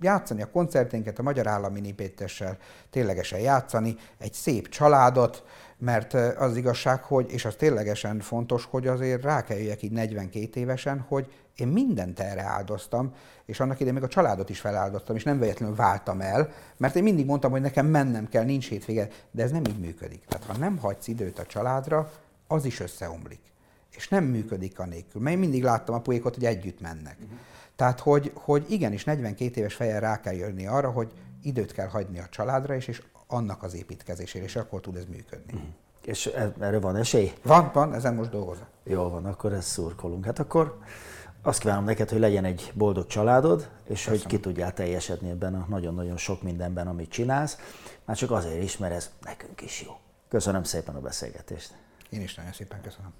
Játszani a koncerténket a Magyar Állami Népétessel, ténylegesen játszani, egy szép családot, mert az igazság, hogy, és az ténylegesen fontos, hogy azért rá kell jöjjek így 42 évesen, hogy én mindent erre áldoztam, és annak idején még a családot is feláldoztam, és nem véletlenül váltam el, mert én mindig mondtam, hogy nekem mennem kell, nincs hétvége, de ez nem így működik. Tehát ha nem hagysz időt a családra, az is összeomlik. És nem működik a nélkül. Mert én mindig láttam a puékot, hogy együtt mennek. Uh-huh. Tehát, hogy, hogy igenis 42 éves fejjel rá kell jönni arra, hogy időt kell hagyni a családra is, és annak az építkezésére, és akkor tud ez működni. Uh-huh. És e- erre van esély? Van, van, ezen most dolgozom. Jó van, akkor ezt szurkolunk. Hát akkor azt kívánom neked, hogy legyen egy boldog családod, és Köszönöm. hogy ki tudjál teljesedni ebben a nagyon-nagyon sok mindenben, amit csinálsz. Már csak azért is, mert ez nekünk is jó. Köszönöm szépen a beszélgetést. Én is nagyon szépen köszönöm.